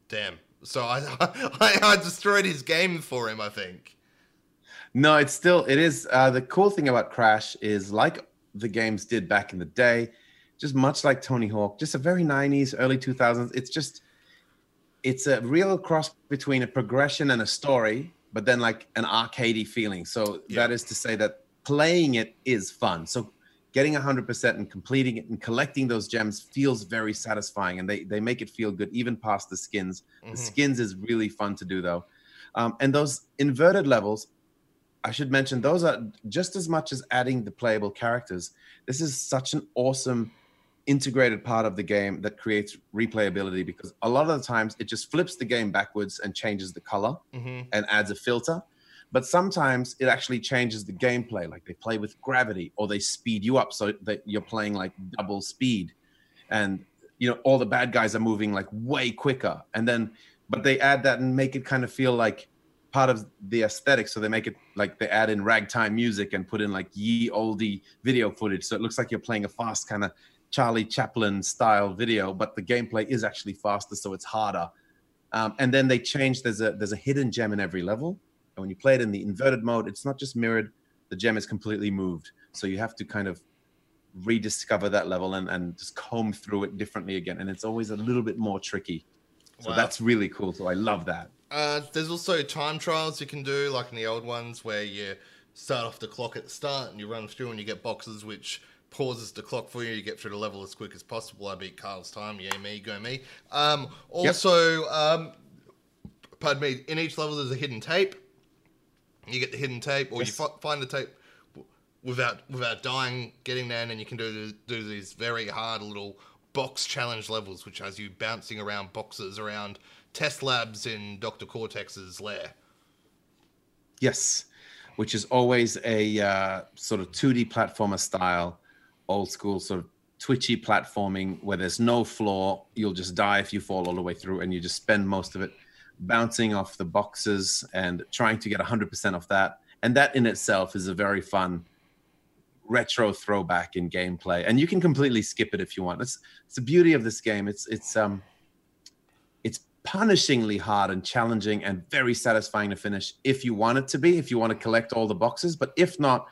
S1: Damn. So I, (laughs) I, I destroyed his game for him. I think.
S2: No, it's still it is. Uh, the cool thing about Crash is like the games did back in the day, just much like Tony Hawk, just a very '90s, early 2000s. It's just it's a real cross between a progression and a story, but then like an arcadey feeling. So
S1: Yeah.
S2: that is to say that playing it is fun. So getting 100% and completing it and collecting those gems feels very satisfying and they, they make it feel good even past the skins the
S1: Mhm.
S2: skins is really fun to do though um, and those inverted levels i should mention those are just as much as adding the playable characters this is such an awesome integrated part of the game that creates replayability because a lot of the times it just flips the game backwards and changes the color
S1: hmm
S2: and adds a filter. But sometimes it actually changes the gameplay. Like they play with gravity or they speed you up so that you're playing like double speed. And you know, all the bad guys are moving like way quicker. And then but they add that and make it kind of feel like part of the aesthetic. So they make it like they add in ragtime music and put in like ye oldie video footage. So it looks like you're playing a fast kind of Charlie Chaplin style video, but the gameplay is actually faster, so it's harder. Um, and then they change. There's a there's a hidden gem in every level, and when you play it in the inverted mode, it's not just mirrored. The gem is completely moved, so you have to kind of rediscover that level and, and just comb through it differently again. And it's always a little bit more tricky. So
S1: Wow.
S2: that's really cool. So I love that.
S1: Uh, there's also time trials you can do, like in the old ones, where you start off the clock at the start and you run through and you get boxes which pauses the clock for you. You get through the level as quick as possible. I beat Carl's time. Yeah, me, go me. Um, also, um, pardon me, in each level there's a hidden tape. You get the hidden tape, or
S2: Yes.
S1: you fi- find the tape without without dying, getting there, and then you can do do these very hard little box challenge levels, which has you bouncing around boxes around test labs in Doctor Cortex's lair.
S2: Yes, which is always a uh, sort of 2D platformer style, old school sort of twitchy platforming where there's no floor. You'll just die if you fall all the way through, and you just spend most of it bouncing off the boxes and trying to get 100% of that. And that in itself is a very fun retro throwback in gameplay. And you can completely skip it if you want. It's, it's the beauty of this game. It's it's um it's punishingly hard and challenging and very satisfying to finish if you want it to be, if you want to collect all the boxes. But if not,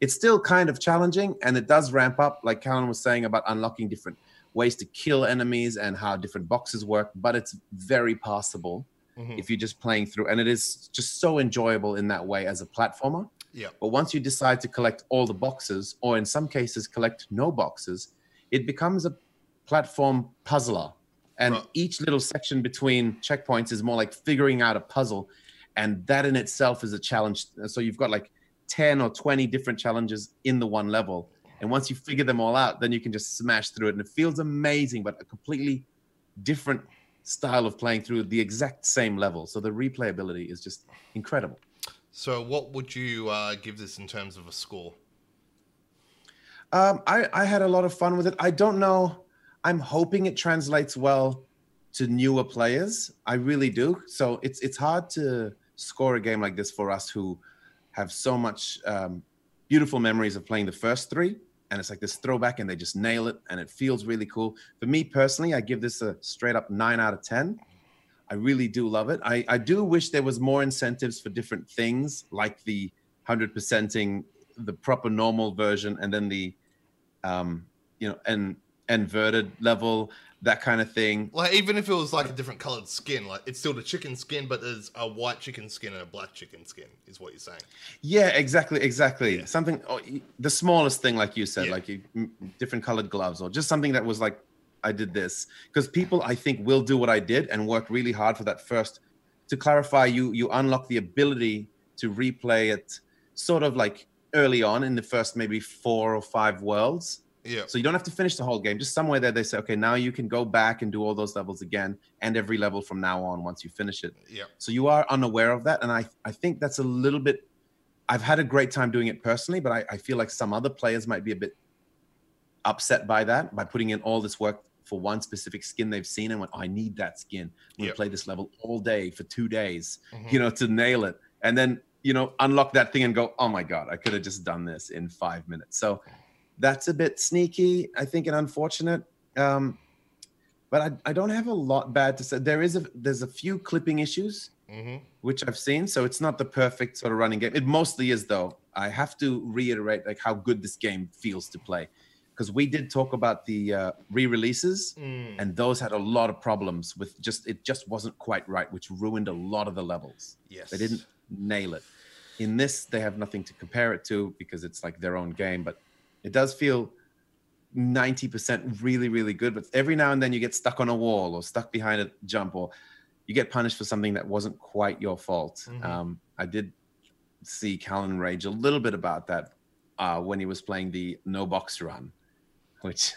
S2: it's still kind of challenging and it does ramp up, like Callan was saying about unlocking different ways to kill enemies and how different boxes work. But it's very passable
S1: Mhm.
S2: if you're just playing through, and it is just so enjoyable in that way as a platformer.
S1: Yeah.
S2: But once you decide to collect all the boxes, or in some cases collect no boxes, it becomes a platform puzzler. And
S1: Right.
S2: each little section between checkpoints is more like figuring out a puzzle. And that in itself is a challenge. So you've got like 10 or 20 different challenges in the one level. And once you figure them all out, then you can just smash through it. And it feels amazing, but a completely different style of playing through the exact same level. So the replayability is just incredible.
S1: So, what would you uh, give this in terms of a score?
S2: Um, I, I had a lot of fun with it. I don't know. I'm hoping it translates well to newer players. I really do. So it's it's hard to score a game like this for us who have so much um, beautiful memories of playing the first three. And it's like this throwback, and they just nail it, and it feels really cool. For me personally, I give this a straight up nine out of ten. I really do love it. I, I do wish there was more incentives for different things, like the hundred percenting the proper normal version, and then the um, you know, and inverted level, that kind of thing.
S1: Like, even if it was like a different colored skin, like it's still the chicken skin, but there's a white chicken skin and a black chicken skin, is what you're saying.
S2: Yeah, exactly, exactly.
S1: Yeah.
S2: Something, oh, the smallest thing, like you said,
S1: Yeah.
S2: like you, different colored gloves, or just something that was like, I did this. Because people, I think, will do what I did and work really hard for that first. To clarify, you you unlock the ability to replay it, sort of like early on in the first maybe four or five worlds.
S1: Yeah.
S2: So you don't have to finish the whole game. Just somewhere there they say, okay, now you can go back and do all those levels again, and every level from now on once you finish it.
S1: Yeah.
S2: So you are unaware of that, and I I think that's a little bit. I've had a great time doing it personally, but I, I feel like some other players might be a bit upset by that by putting in all this work for one specific skin they've seen and went, oh, I need that skin. I'm gonna
S1: Yep.
S2: play this level all day for two days,
S1: Mhm.
S2: you know, to nail it, and then you know unlock that thing and go, oh my god, I could have just done this in five minutes. So that's a bit sneaky, I think, and unfortunate. Um, but I, I don't have a lot bad to say. There is a there's a few clipping issues
S1: hmm
S2: which I've seen, so it's not the perfect sort of running game. It mostly is though. I have to reiterate like how good this game feels to play, because we did talk about the uh, re-releases,
S1: Mm.
S2: and those had a lot of problems with just it just wasn't quite right, which ruined a lot of the levels.
S1: Yes.
S2: They didn't nail it. In this, they have nothing to compare it to because it's like their own game, but it does feel 90% really, really good. But every now and then you get stuck on a wall or stuck behind a jump or you get punished for something that wasn't quite your fault.
S1: Mhm.
S2: Um, I did see Callan rage a little bit about that uh, when he was playing the no box run, which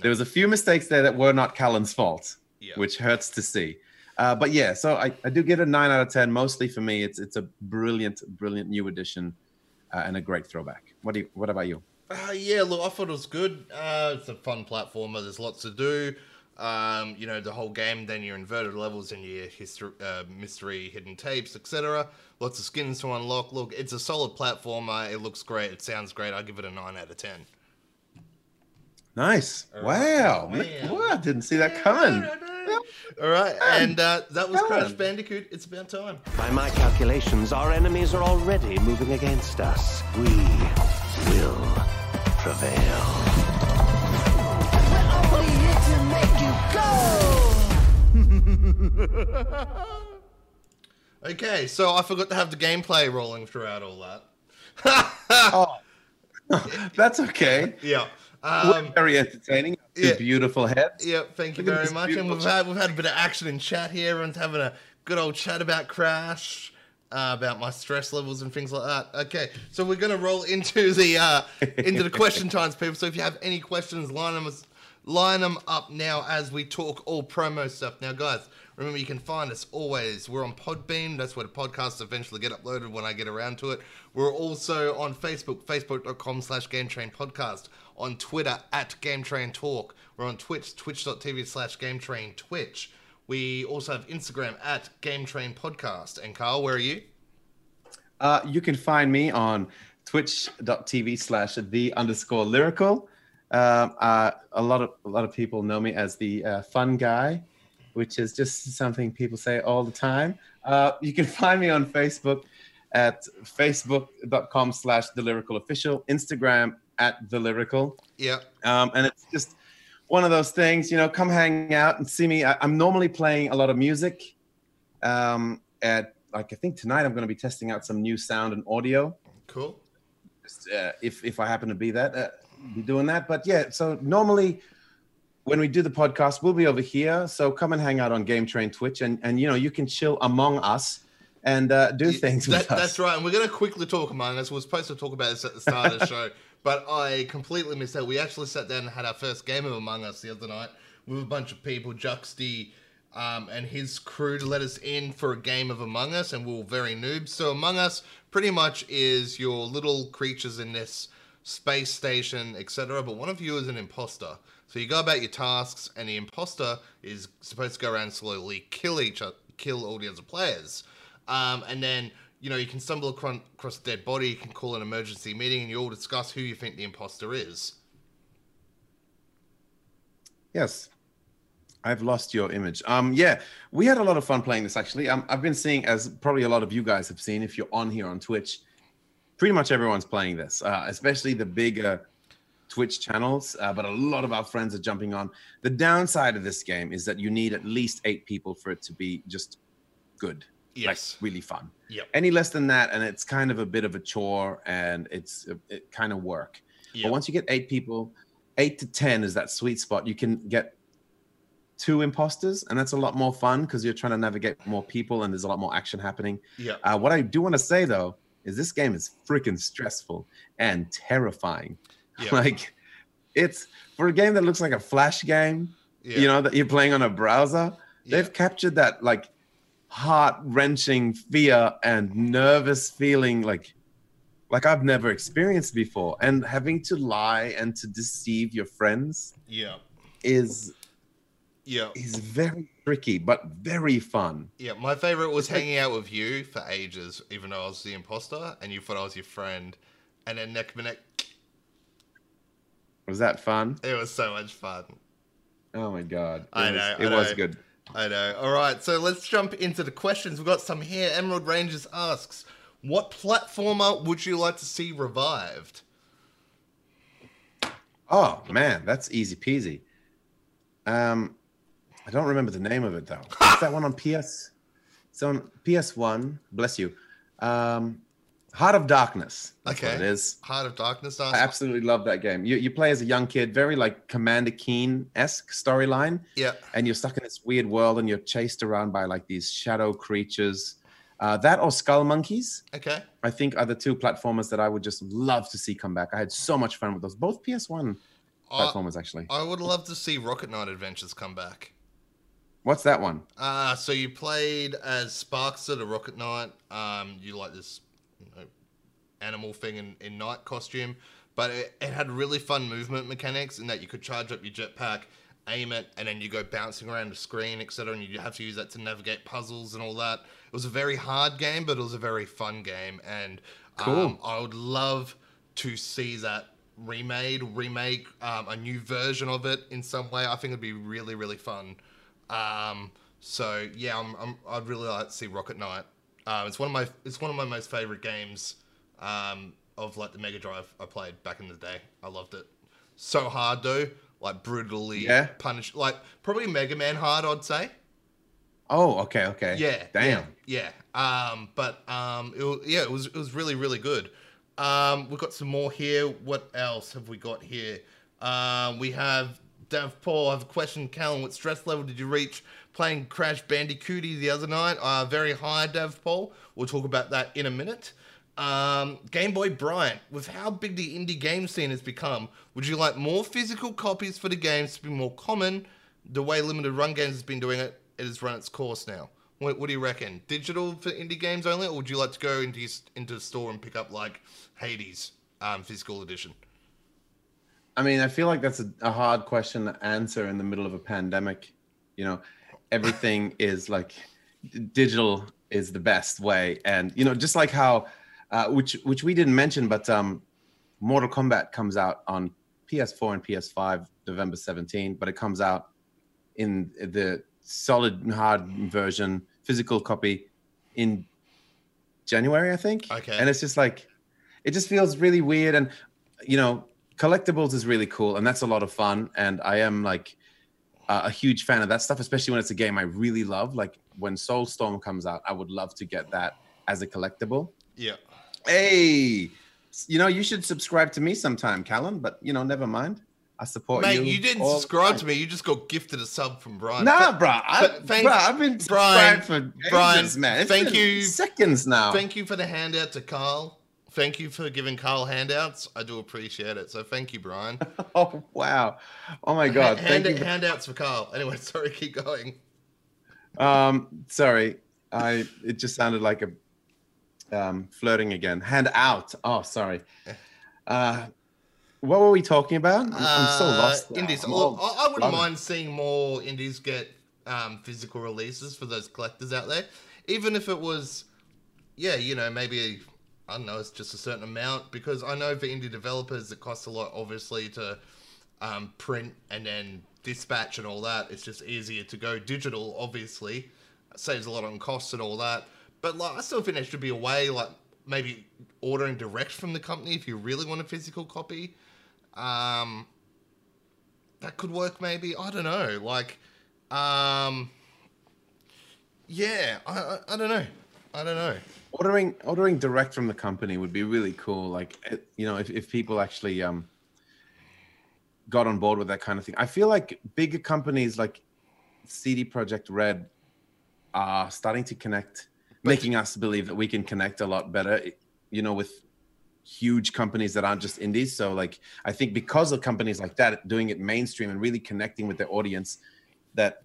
S2: there was a few mistakes there that were not Callan's fault
S1: Yeah.
S2: which hurts to see. Uh, but yeah, so I, I do give it a nine out of ten. Mostly for me, it's it's a brilliant, brilliant new addition uh, and a great throwback. What do you, what about you?
S1: Uh, yeah, look, I thought it was good. Uh, it's a fun platformer. There's lots to do. um, you know, the whole game, then your inverted levels and your history, uh, mystery hidden tapes, etc. Lots of skins to unlock. Look, it's a solid platformer. It looks great. It sounds great. I give it a nine out of ten.
S2: Nice. Wow.
S1: Wow.
S2: Wow, didn't see that coming.
S1: All right, and uh, that was Crash. Bandicoot. It's about time.
S5: By my calculations, our enemies are already moving against us. We will prevail. (laughs)
S1: Okay, so I forgot to have the gameplay rolling throughout all that. (laughs)
S2: Oh. (laughs) That's okay.
S1: Yeah.
S2: We're
S1: Um,
S2: very entertaining. Two
S1: yeah.
S2: beautiful heads.
S1: yeah, thank you
S2: Look
S1: very much. And we've had we've had a bit of action in chat here. Everyone's having a good old chat about Crash, uh, about my stress levels and things like that. Okay, so we're gonna roll into the uh, (laughs) into the question times, people. So if you have any questions, line them as, line them up now as we talk all promo stuff. Now, guys, remember you can find us always. We're on Podbean. That's where the podcasts eventually get uploaded when I get around to it. We're also on Facebook, facebook.com slash Game Train Podcast. On Twitter at Game Train Talk. We're on Twitch, twitch.tv slash Game Train Twitch. We also have Instagram at Game Train Podcast. And Carl, where are you?
S2: Uh, you can find me on twitch.tv slash the underscore lyrical. Um, uh, a lot of a lot of people know me as the uh, fun guy, which is just something people say all the time. Uh, you can (laughs) find me on Facebook at facebook.com slash the lyrical official, Instagram at the lyrical.
S1: Yeah.
S2: Um, and it's just one of those things, you know, come hang out and see me. I, I'm normally playing a lot of music. Um, at like I think tonight I'm going to be testing out some new sound and audio.
S1: Cool.
S2: Just, uh, if if I happen to be that, uh, be doing that. But yeah, so normally when we do the podcast, we'll be over here. So come and hang out on Game Train Twitch, and and you know you can chill among us and uh, do things
S1: That,
S2: with us.
S1: that's right. And we're going to quickly talk among us. We are supposed to talk about this at the start of the (laughs) show, but I completely missed out. We actually sat down and had our first game of Among Us the other night with a bunch of people. Juxty um, and his crew to let us in for a game of Among Us, and we were very noobs. So Among Us pretty much is your little creatures in this space station, etc. But one of you is an imposter. So you go about your tasks, and the imposter is supposed to go around slowly kill each other, kill all the other players. Um, and then, you know, you can stumble across, a dead body, you can call an emergency meeting, and you all discuss who you think the imposter is.
S2: Yes. I've lost your image. Um, yeah, we had a lot of fun playing this actually. Um, I've been seeing, as probably a lot of you guys have seen, if you're on here on Twitch, pretty much everyone's playing this, uh, especially the bigger Twitch channels. Uh, but a lot of our friends are jumping on. The downside of this game is that you need at least eight people for it to be just good,
S1: Yes.
S2: like really fun.
S1: yeah
S2: Any less than that, and it's kind of a bit of a chore, and it's it kind of work.
S1: Yep.
S2: But once you get eight people, eight to ten is that sweet spot. You can get two imposters, and that's a lot more fun because you're trying to navigate more people, and there's a lot more action happening.
S1: Yeah.
S2: Uh, what I do want to say though is this game is freaking stressful and terrifying.
S1: Yeah. (laughs)
S2: like, it's for a game that looks like a flash game. You know that you're playing on a browser. They've captured that like heart wrenching fear and nervous feeling like like I've never experienced before. And having to lie and to deceive your friends
S1: Yeah.
S2: is
S1: Yeah.
S2: is very tricky, but very fun.
S1: Yeah. My favorite was hanging out with you for ages, even though I was the imposter, and you thought I was your friend. And then neck by neck,
S2: Was that fun?
S1: it was so much fun.
S2: Oh my god. It
S1: I
S2: was,
S1: know,
S2: It
S1: I
S2: was
S1: know.
S2: good.
S1: I know. All right, so let's jump into the questions. We've got some here. Emerald Rangers asks, "What platformer would you like to see revived?"
S2: Oh man, that's easy peasy. Um, I don't remember the name of it though. (laughs) Is that one on PS? It's on PS1. Bless you. Um, Heart of Darkness.
S1: Okay.
S2: it is.
S1: Heart of Darkness
S2: I absolutely love that game. You you play as a young kid, very like Commander Keen esque storyline,
S1: Yeah.
S2: and you're stuck in this weird world, and you're chased around by like these shadow creatures. Uh, that or Skull Monkeys,
S1: Okay.
S2: I think, are the two platformers that I would just love to see come back. I had so much fun with those. Both PS1
S1: I,
S2: platformers, actually.
S1: I would love to see Rocket Knight Adventures come back.
S2: What's that one?
S1: Uh, so you played as Sparks Sparkster, the Rocket Knight. Um, you like this know, animal thing in, in night costume, but it, it had really fun movement mechanics in that you could charge up your jetpack aim it, and then you go bouncing around the screen, etc. And you have to use that to navigate puzzles and all that. It was a very hard game, but it was a very fun game, and
S2: Cool.
S1: um, I would love to see that remade, remake um, a new version of it in some way. I think it'd be really, really fun. Um, so yeah, I'm, I'm, I'd really like to see Rocket Knight. Um, it's one of my it's one of my most favorite games um, of like the Mega Drive I played back in the day. I loved it. So hard though, like brutally
S2: Yeah?
S1: punished, like probably Mega Man hard. I'd say.
S2: Oh, okay, okay.
S1: Yeah.
S2: Damn.
S1: Yeah. yeah. Um, but um, it was, yeah, it was it was really really good. Um, we've got some more here. What else have we got here? Um, we have Dav Paul. I have a question, Callan. What stress level did you reach playing Crash Bandicooty the other night? Uh, very high, Dav Paul. We'll talk about that in a minute. Um, Game Boy Bryant, with how big the indie game scene has become, would you like more physical copies for the games to be more common? The way limited run games has been doing it, it has run its course now. What, what do you reckon? Digital for indie games only, or would you like to go into your, into the store and pick up like Hades um, physical edition?
S2: I mean, I feel like that's a, a hard question to answer in the middle of a pandemic. You know, everything is like digital is the best way, and you know, just like how, uh, which which we didn't mention, but um, Mortal Kombat comes out on PS4 and PS5 November 17, but it comes out in the solid hard version, physical copy, in January, I think.
S1: Okay.
S2: And it's just like, it just feels really weird. And, you know, collectibles is really cool and that's a lot of fun. And I am like uh, a huge fan of that stuff, especially when it's a game I really love. Like when Soulstorm comes out, I would love to get that as a collectible.
S1: Yeah.
S2: Hey, you know, you should subscribe to me sometime, Callan, but, you know, never mind. I support
S1: Mate,
S2: you.
S1: you didn't subscribe to me. You just got gifted a sub from Brian.
S2: Nah, bro. I,
S1: th- thank-
S2: bro, I've been
S1: Brian,
S2: subscribed for
S1: Brian,
S2: ages, man. It's
S1: thank you-
S2: Seconds now.
S1: Thank you for the handout to Carl. Thank you for giving Carl handouts. I do appreciate it. So thank you, Brian. (laughs)
S2: Oh wow. Oh my god.
S1: Hand-
S2: Thank you.
S1: handouts for Carl. Anyway, (laughs) sorry, keep going.
S2: Um, sorry. I it just sounded like a um flirting again. Hand out. Oh, sorry. (laughs) Uh what were we talking about? I'm, so
S1: Uh,
S2: lost. now.
S1: Indies. I, I wouldn't mind seeing more indies get um, physical releases for those collectors out there, even if it was, yeah, you know, maybe I don't know, it's just a certain amount because I know for indie developers it costs a lot, obviously, to um, print and then dispatch and all that. It's just easier to go digital, obviously, saves a lot on costs and all that. But like, I still think there should be a way, like maybe ordering direct from the company if you really want a physical copy. Um, that could work, maybe. I don't know. Like, um, yeah, I, I, I don't know. I don't know.
S2: Ordering ordering direct from the company would be really cool. Like you know if, if people actually um got on board with that kind of thing. I feel like bigger companies like CD Projekt Red are starting to connect making us believe that we can connect a lot better you know with huge companies that aren't just indies. So like i think because of companies like that doing it mainstream and really connecting with their audience that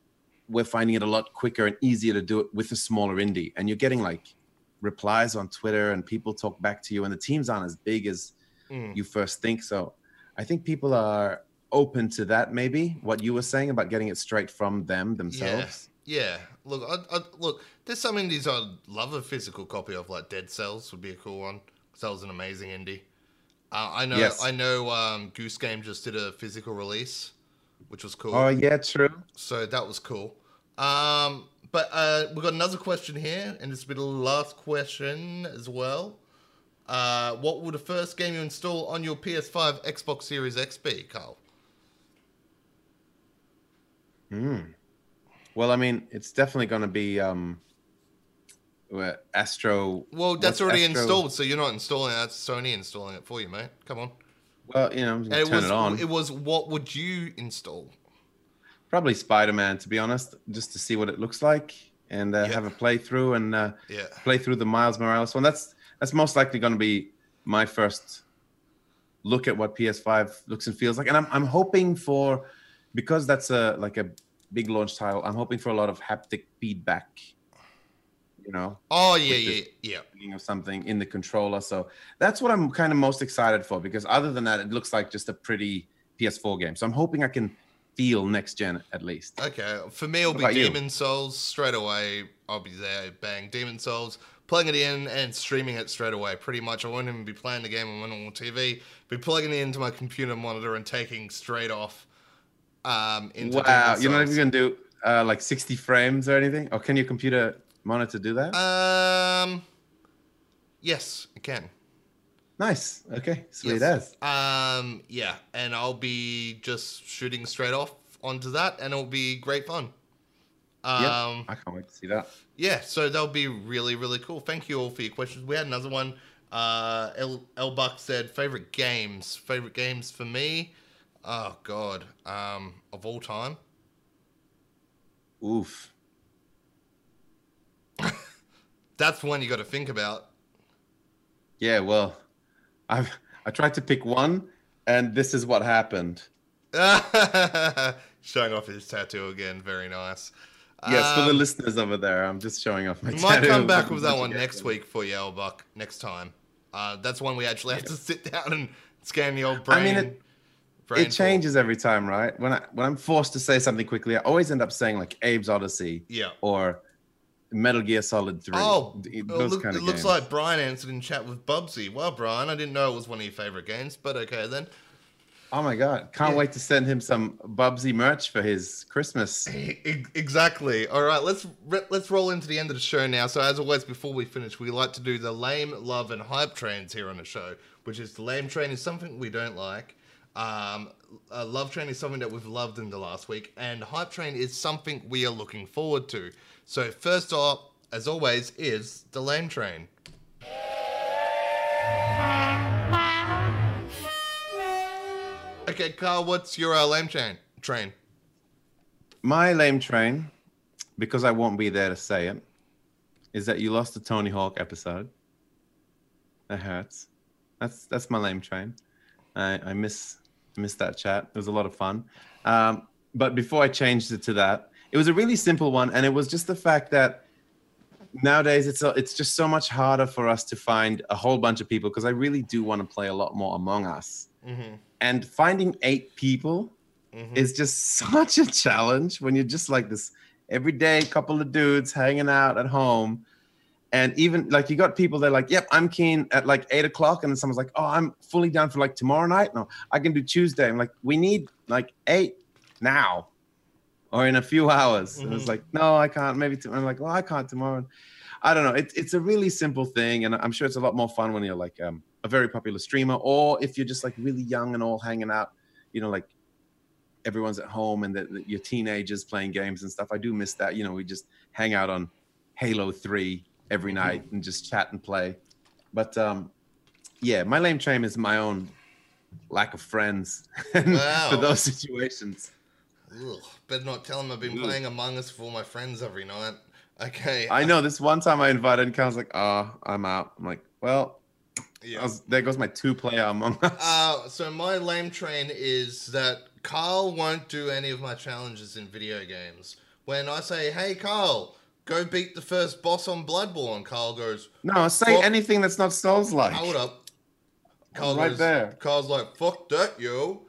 S2: we're finding it a lot quicker and easier to do it with a smaller indie. And you're getting like replies on twitter and people talk back to you and the teams aren't as big as
S1: Mm.
S2: you first think so i think people are open to that maybe what you were saying about getting it straight from them themselves
S1: Yeah. yeah. Look, I, I, look. There's some indies I'd love a physical copy of, like Dead Cells would be a cool one. that was an amazing indie. Uh, I know.
S2: Yes.
S1: I know. Um, Goose Game just did a physical release, which was cool.
S2: oh yeah true
S1: So that was cool. Um, but uh, we've got another question here, and this will be the last question as well. Uh, what would the first game you install on your PS5, Xbox Series X be, Carl?
S2: well i mean it's definitely going to be um astro
S1: Well, that's already
S2: Astro-
S1: installed, so you're not installing it. That's Sony installing it for you, mate. Come on.
S2: well you know I'm
S1: And
S2: gonna
S1: it
S2: turn
S1: was,
S2: it on
S1: It was what would you install?
S2: Probably spider-man to be honest just to see what it looks like and uh,
S1: Yeah.
S2: have a playthrough and uh,
S1: Yeah.
S2: play through the Miles Morales one. That's that's most likely going to be my first look at what PS5 looks and feels like. And I'm I'm hoping for because that's a like a big launch title. I'm hoping for a lot of haptic feedback. You know,
S1: Oh yeah, yeah, yeah.
S2: of something in the controller. So that's what I'm kind of most excited for because other than that, it looks like just a pretty PS4 game. So I'm hoping I can feel next gen at least.
S1: Okay, for me, it'll
S2: What
S1: be
S2: about you?
S1: Demon Souls straight away. I'll be there, bang, Demon Souls, plugging it in and streaming it straight away. Pretty much, I won't even be playing the game on my normal TV. Be plugging it into my computer monitor and taking straight off. Um, into
S2: Wow,
S1: Demon
S2: you're not even gonna do uh, like 60 frames or anything? Or can your computer monitor do that?
S1: Um, yes, it can.
S2: Nice. Okay, sweet
S1: Yes.
S2: as.
S1: Um, yeah, and I'll be just shooting straight off onto that, and it'll be great fun. Um,
S2: Yep, I can't wait to see that.
S1: yeah, so that'll be really, really cool. Thank you all for your questions. We had another one. Uh, L, El Buck said favorite games. Favorite games for me. Oh God, um, of all time.
S2: Oof. (laughs)
S1: That's one you got to think about.
S2: Yeah, well, I I tried to pick one, and this is what happened. (laughs)
S1: Showing off his tattoo again. Very nice.
S2: Yes, for the
S1: Um,
S2: listeners over there, I'm just showing off my.
S1: Might
S2: tattoo
S1: come back with that one next week for you, El Buck. Next time. Uh, that's one we actually have to sit (laughs) down and scan the old brain.
S2: I mean, it- It changes every time, right? When I when I'm forced to say something quickly, I always end up saying like Abe's
S1: Oddysee yeah.
S2: or Metal Gear Solid Three.
S1: Oh,
S2: Th-
S1: it,
S2: those
S1: look-
S2: kind
S1: it looks
S2: games.
S1: like Brian answered in chat with Bubsy. Well, Brian, I didn't know it was one of your favorite games, but okay then.
S2: Oh my god! Can't
S1: Yeah.
S2: wait to send him some Bubsy merch for his Christmas. (laughs)
S1: Exactly. All right, let's re- let's roll into the end of the show now. So as always, before we finish, we like to do the lame, love, and hype trains here on the show. Which is the lame train is something we don't like. Um, uh, love train is something that we've loved in the last week, and hype train is something we are looking forward to. So first off, as always, is the lame train. Okay, Carl, what's your uh, lame train? Train.
S2: My lame train, because I won't be there to say it, is that you lost the Tony Hawk episode. That hurts. That's that's my lame train. I, I miss miss that chat. It was a lot of fun. Um, but before I changed it to that, it was a really simple one, and it was just the fact that nowadays it's it's just so much harder for us to find a whole bunch of people because I really do want to play a lot more Among Us.
S1: Mm-hmm.
S2: And finding eight people is just (laughs) such a challenge when you're just like this everyday couple of dudes hanging out at home. And even like you got people that are like, yep, I'm keen at like eight o'clock. And then someone's like, oh, I'm fully down for like tomorrow night. No, I can do Tuesday. I'm like, we need like eight now or in a few hours. And it's like, no, I can't. Maybe tomorrow. I'm like, well, I can't tomorrow. I don't know. It's it's a really simple thing, and I'm sure it's a lot more fun when you're like um, a very popular streamer, or if you're just like really young and all hanging out. You know, like everyone's at home and that you're teenagers playing games and stuff. I do miss that. You know, we just hang out on Halo Three every night and just chat and play. But um, yeah, my lame train is my own lack of friends (laughs)
S1: Wow.
S2: for those situations.
S1: Ugh, better not tell him I've been
S2: Ugh.
S1: playing Among Us with all my friends every night. (laughs) Okay.
S2: I know this one time I invited and Carl's like, "Oh, I'm out." I'm like, "Well,
S1: Yeah.
S2: Was- there goes my two-player Among Us."
S1: Uh, so my lame train is that Carl won't do any of my challenges in video games. When I say, "Hey, Carl, go beat the first boss on Bloodborne," Carl goes,
S2: no, say anything that's not Souls-like.
S1: "Hold up." Carl
S2: right
S1: goes,
S2: there.
S1: Carl's like, "Fuck that, yo,"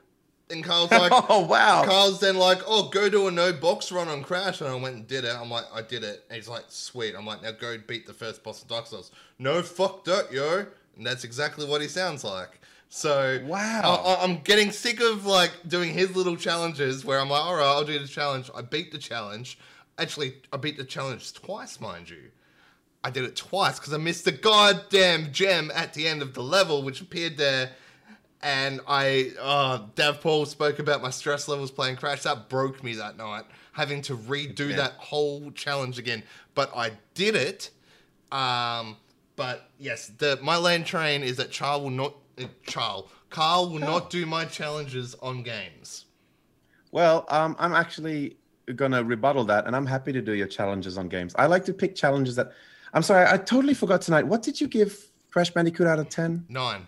S1: and Carl's like, (laughs)
S2: oh wow!
S1: Carl's then like, oh, go do a no box run on Crash, and I went and did it. I'm like, I did it. And he's like, sweet. I'm like, now go beat the first boss of Dark Souls. No, fuck that, yo. And that's exactly what he sounds like. So
S2: Wow.
S1: I, I'm getting sick of like doing his little challenges where I'm like, all right, I'll do the challenge. I beat the challenge. Actually, I beat the challenge twice, mind you. I did it twice because I missed the goddamn gem at the end of the level, which appeared there. And I, uh, Dav Paul spoke about my stress levels playing Crash. That broke me that night, having to redo
S2: Okay.
S1: that whole challenge again. But I did it. Um, but yes, the my lane train is that Charl will not, uh, Charl, Carl will not do my challenges on games.
S2: Well, um, I'm actually gonna rebuttal that, and I'm happy to do your challenges on games. I like to pick challenges that. I'm sorry, I totally forgot tonight. What did you give Crash Bandicoot out of ten?
S1: Nine.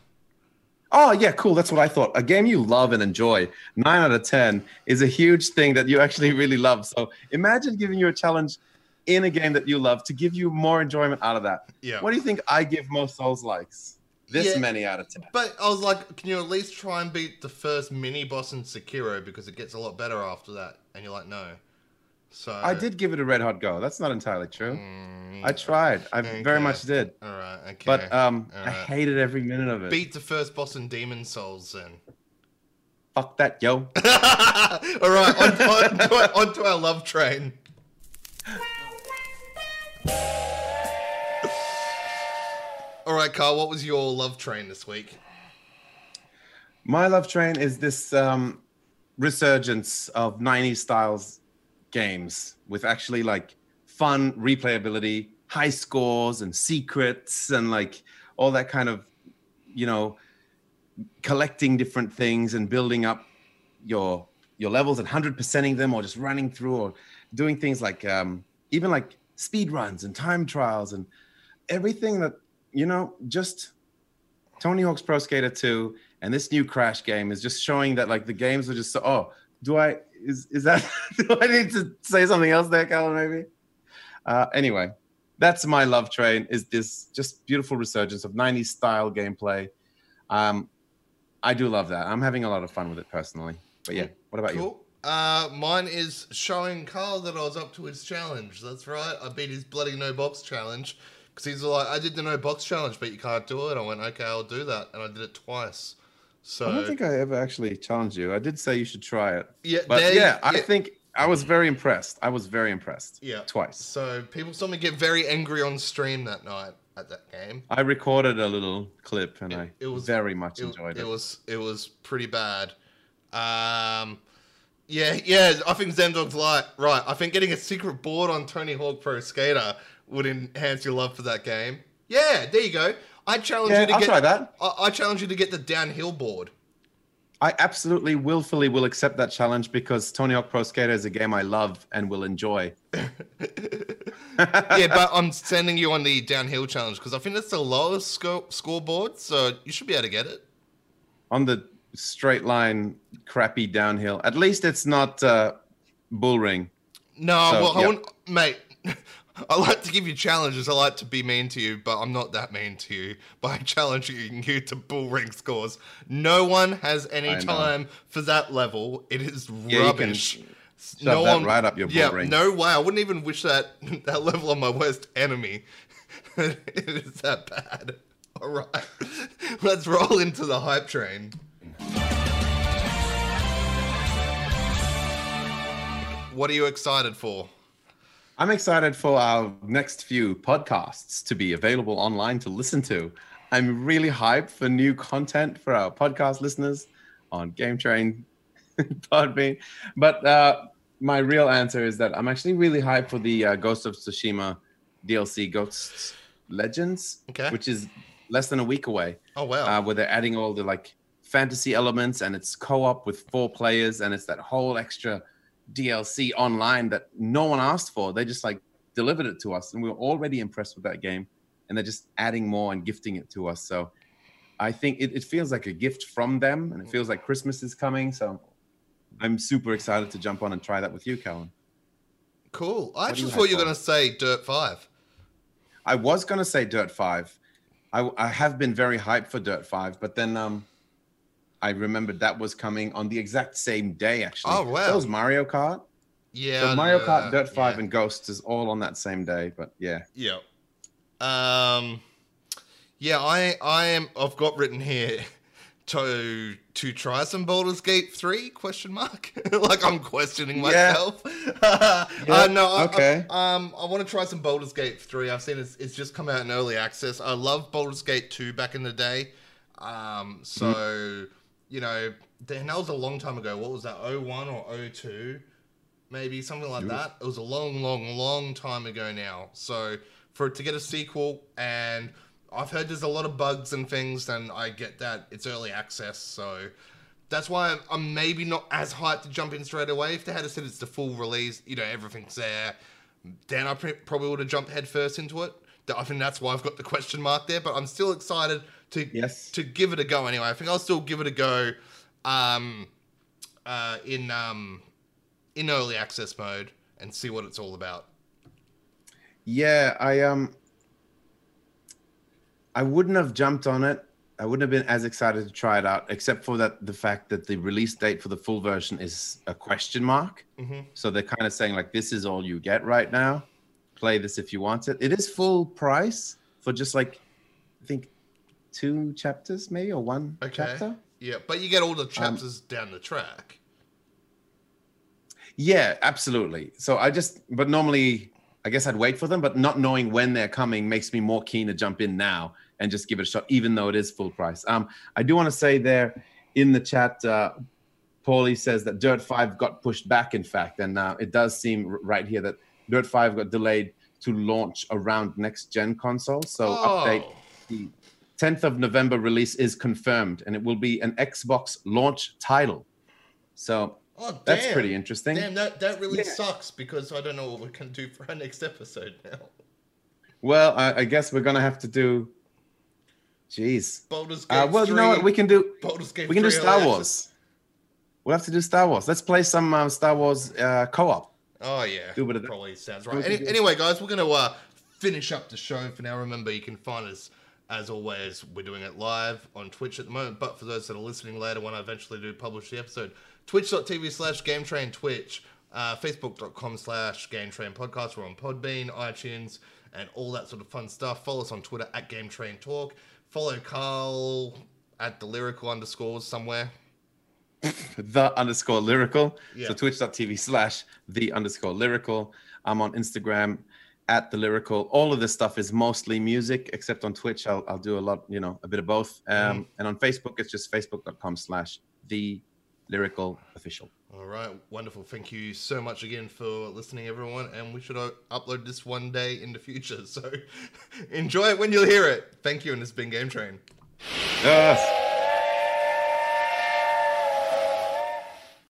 S2: Oh yeah, cool. That's what I thought. A game you love and enjoy, nine out of ten is a huge thing that you actually (laughs) really love. So imagine giving you a challenge in a game that you love to give you more enjoyment out of that.
S1: Yeah.
S2: What do you think I give most Souls likes? this
S1: Yeah.
S2: many out of ten.
S1: But I was like, can you at least try and beat the first mini boss in Sekiro because it gets a lot better after that? And you're like, no. So
S2: I did give it a red hot go. That's not entirely true.
S1: Mm,
S2: I tried. I
S1: Okay.
S2: very much did.
S1: All right. Okay.
S2: But um, I hated every minute of it.
S1: beat the first boss in Demon Souls then.
S2: Fuck that, yo. (laughs)
S1: All right. On, on, (laughs) to our, on to our love train. All right, Carl. What was your love train this week?
S2: My love train is this um, resurgence of 90s styles games with actually like fun replayability, high scores and secrets and like all that kind of, you know, collecting different things and building up your your levels and 100%ing them or just running through or doing things like um, even like speed runs and time trials and everything that you know just Tony Hawk's Pro Skater 2 and this new Crash game is just showing that like the games are just so oh do I is is that (laughs) do I need to say something else there, Calvin? Maybe. Uh, anyway, that's my love train. Is this just beautiful resurgence of 90s style gameplay? Um, I do love that. I'm having a lot of fun with it personally. But yeah, what about you?
S1: Cool. Uh, mine is showing Carl that I was up to his challenge. That's right. I beat his bloody no box challenge because he's like, I did the no box challenge, but you can't do it. I went, okay, I'll do that, and I did it twice. So
S2: I don't think I ever actually challenged you. I did say you should try it.
S1: yeah,
S2: But
S1: there-
S2: yeah, I think I was very impressed. I was very impressed.
S1: Yeah.
S2: Twice.
S1: So people saw me get very angry on stream that night at that game.
S2: I recorded a little clip and
S1: It-
S2: I
S1: it was-
S2: very much
S1: It,
S2: enjoyed it.
S1: it was it was pretty bad. Um, yeah, yeah. I think Zemdog's right. Right. I think getting a secret board on Tony Hawk Pro Skater would enhance your love for that game. Yeah, there you go. I challenge
S2: Yeah,
S1: you to
S2: I'll
S1: get.
S2: try that.
S1: I, I challenge you to get the downhill board.
S2: I absolutely willfully will accept that challenge because Tony Hawk Pro Skater is a game I love and will enjoy. (laughs)
S1: yeah, but I'm sending you on the downhill challenge because I think that's the lowest score scoreboard, so you should be able to get it.
S2: On the straight line, crappy downhill. At least it's not uh, bull ring.
S1: No,
S2: So,
S1: well, I
S2: yeah.
S1: mate. (laughs) I like to give you challenges. I like to be mean to you, but I'm not that mean to you by challenging you to bull ring scores. No one has any time for that level. It is
S2: Yeah,
S1: rubbish.
S2: shove that right up your bull
S1: yeah,
S2: ring.
S1: no way. I wouldn't even wish that (laughs) that level on my worst enemy. (laughs) it is that bad. (laughs) All right, let's roll into the hype train. What are you excited for?
S2: I'm excited for our next few podcasts to be available online to listen to. I'm really hyped for new content for our podcast listeners on Game Train, (laughs) Podbean. But uh, my real answer is that I'm actually really hyped for the uh, Ghost of Tsushima DLC, Ghosts Legends,
S1: Okay.
S2: which is less than a week away
S1: Oh wow!
S2: uh, where they're adding all the like fantasy elements and it's co-op with four players and it's that whole extra DLC online that no one asked for. They just like delivered it to us and we were already impressed with that game and they're just adding more and gifting it to us. So I think it, it feels like a gift from them and it feels like Christmas is coming. So I'm super excited to jump on and try that with you, Calvin.
S1: Cool. I
S2: What do you
S1: actually thought you were going to say Dirt 5.
S2: I was gonna say Dirt Five. I, I have been very hyped for Dirt Five, but then um, I remembered that was coming on the exact same day. Actually,
S1: Oh, wow.
S2: So was Mario Kart.
S1: Yeah.
S2: So Mario Kart. Dirt Five,
S1: yeah.
S2: and Ghosts is all on that same day. But yeah,
S1: Yeah. Um, yeah, I I am. I've got written here (laughs) to to try some Baldur's Gate three question mark. (laughs) like I'm questioning
S2: Yeah.
S1: myself. (laughs) uh, no. I-
S2: okay.
S1: I, um, I want to try some Baldur's Gate three. I've seen it's, it's just come out in early access. I love Baldur's Gate two back in the day. Um, so you know, then that was a long time ago. What was that? 01 or 02? maybe something like that. It was a long, long, long time ago now. So for it to get a sequel, and I've heard there's a lot of bugs and things, and I get that it's early access, so that's why I'm, I'm maybe not as hyped to jump in straight away. If they had said it's the full release, you know, everything's there, then I probably would have jumped headfirst into it. I think that's why I've got the question mark there, but I'm still excited to
S2: Yes.
S1: to give it a go anyway. I think I'll still give it a go um, uh, in um, in early access mode and see what it's all about.
S2: yeah. I um, I wouldn't have jumped on it I wouldn't have been as excited to try it out, except for that the fact that the release date for the full version is a question mark.
S1: Mhm.
S2: So they're kind of saying like, "This is all you get right now. Play this if you want it." It is full price for just like, I think, two chapters maybe or one
S1: Okay.
S2: chapter.
S1: Yeah, but you get all the
S2: Um,
S1: chapters down the track.
S2: Yeah, absolutely. So I just, but normally, I guess I'd wait for them, but not knowing when they're coming makes me more keen to jump in now and just give it a shot, even though it is full price. Um, I do want to say there in the chat, uh, Paulie says that Dirt 5 got pushed back, in fact, and uh, it does seem right here that Dirt 5 got delayed to launch around next gen consoles. So
S1: Oh.
S2: update the 10th of November release is confirmed, and it will be an Xbox launch title. So
S1: Oh,
S2: that's pretty interesting.
S1: Damn, that, that really
S2: Yeah.
S1: sucks because I don't know what we can do for our next episode now.
S2: Well, I, I guess we're gonna have to do. Jeez.
S1: Baldur's Gate
S2: Uh, well, you know what? We can do.
S1: Baldur's Gate
S2: We can do Star Wars. We'll have to do Star Wars. Let's play some um, Star Wars uh, co-op.
S1: Oh yeah,
S2: Do a bit of that.
S1: probably sounds right. Any, anyway, guys, we're gonna uh, finish up the show for now. Remember, you can find us as always. We're doing it live on Twitch at the moment, but for those that are listening later, when I eventually do publish the episode, twitch.tv slash Game Train Twitch, uh, facebook.com slash Game Train Podcast. We're on Podbean, iTunes, and all that sort of fun stuff. Follow us on Twitter at Game Train Talk. Follow Carl at the lyrical underscores somewhere. (laughs)
S2: The underscore lyrical.
S1: Yeah.
S2: So twitch.tv slash the underscore lyrical. I'm on Instagram at the lyrical. All of this stuff is mostly music, except on Twitch. I'll, I'll do a lot, you know, a bit of both. Um, And on Facebook, it's just facebook.com slash the lyrical official.
S1: All right, wonderful. Thank you so much again for listening, everyone. And we should uh, upload this one day in the future. (laughs) So (laughs) enjoy it when you'll hear it. Thank you, and it's been Game Train.
S2: Yes.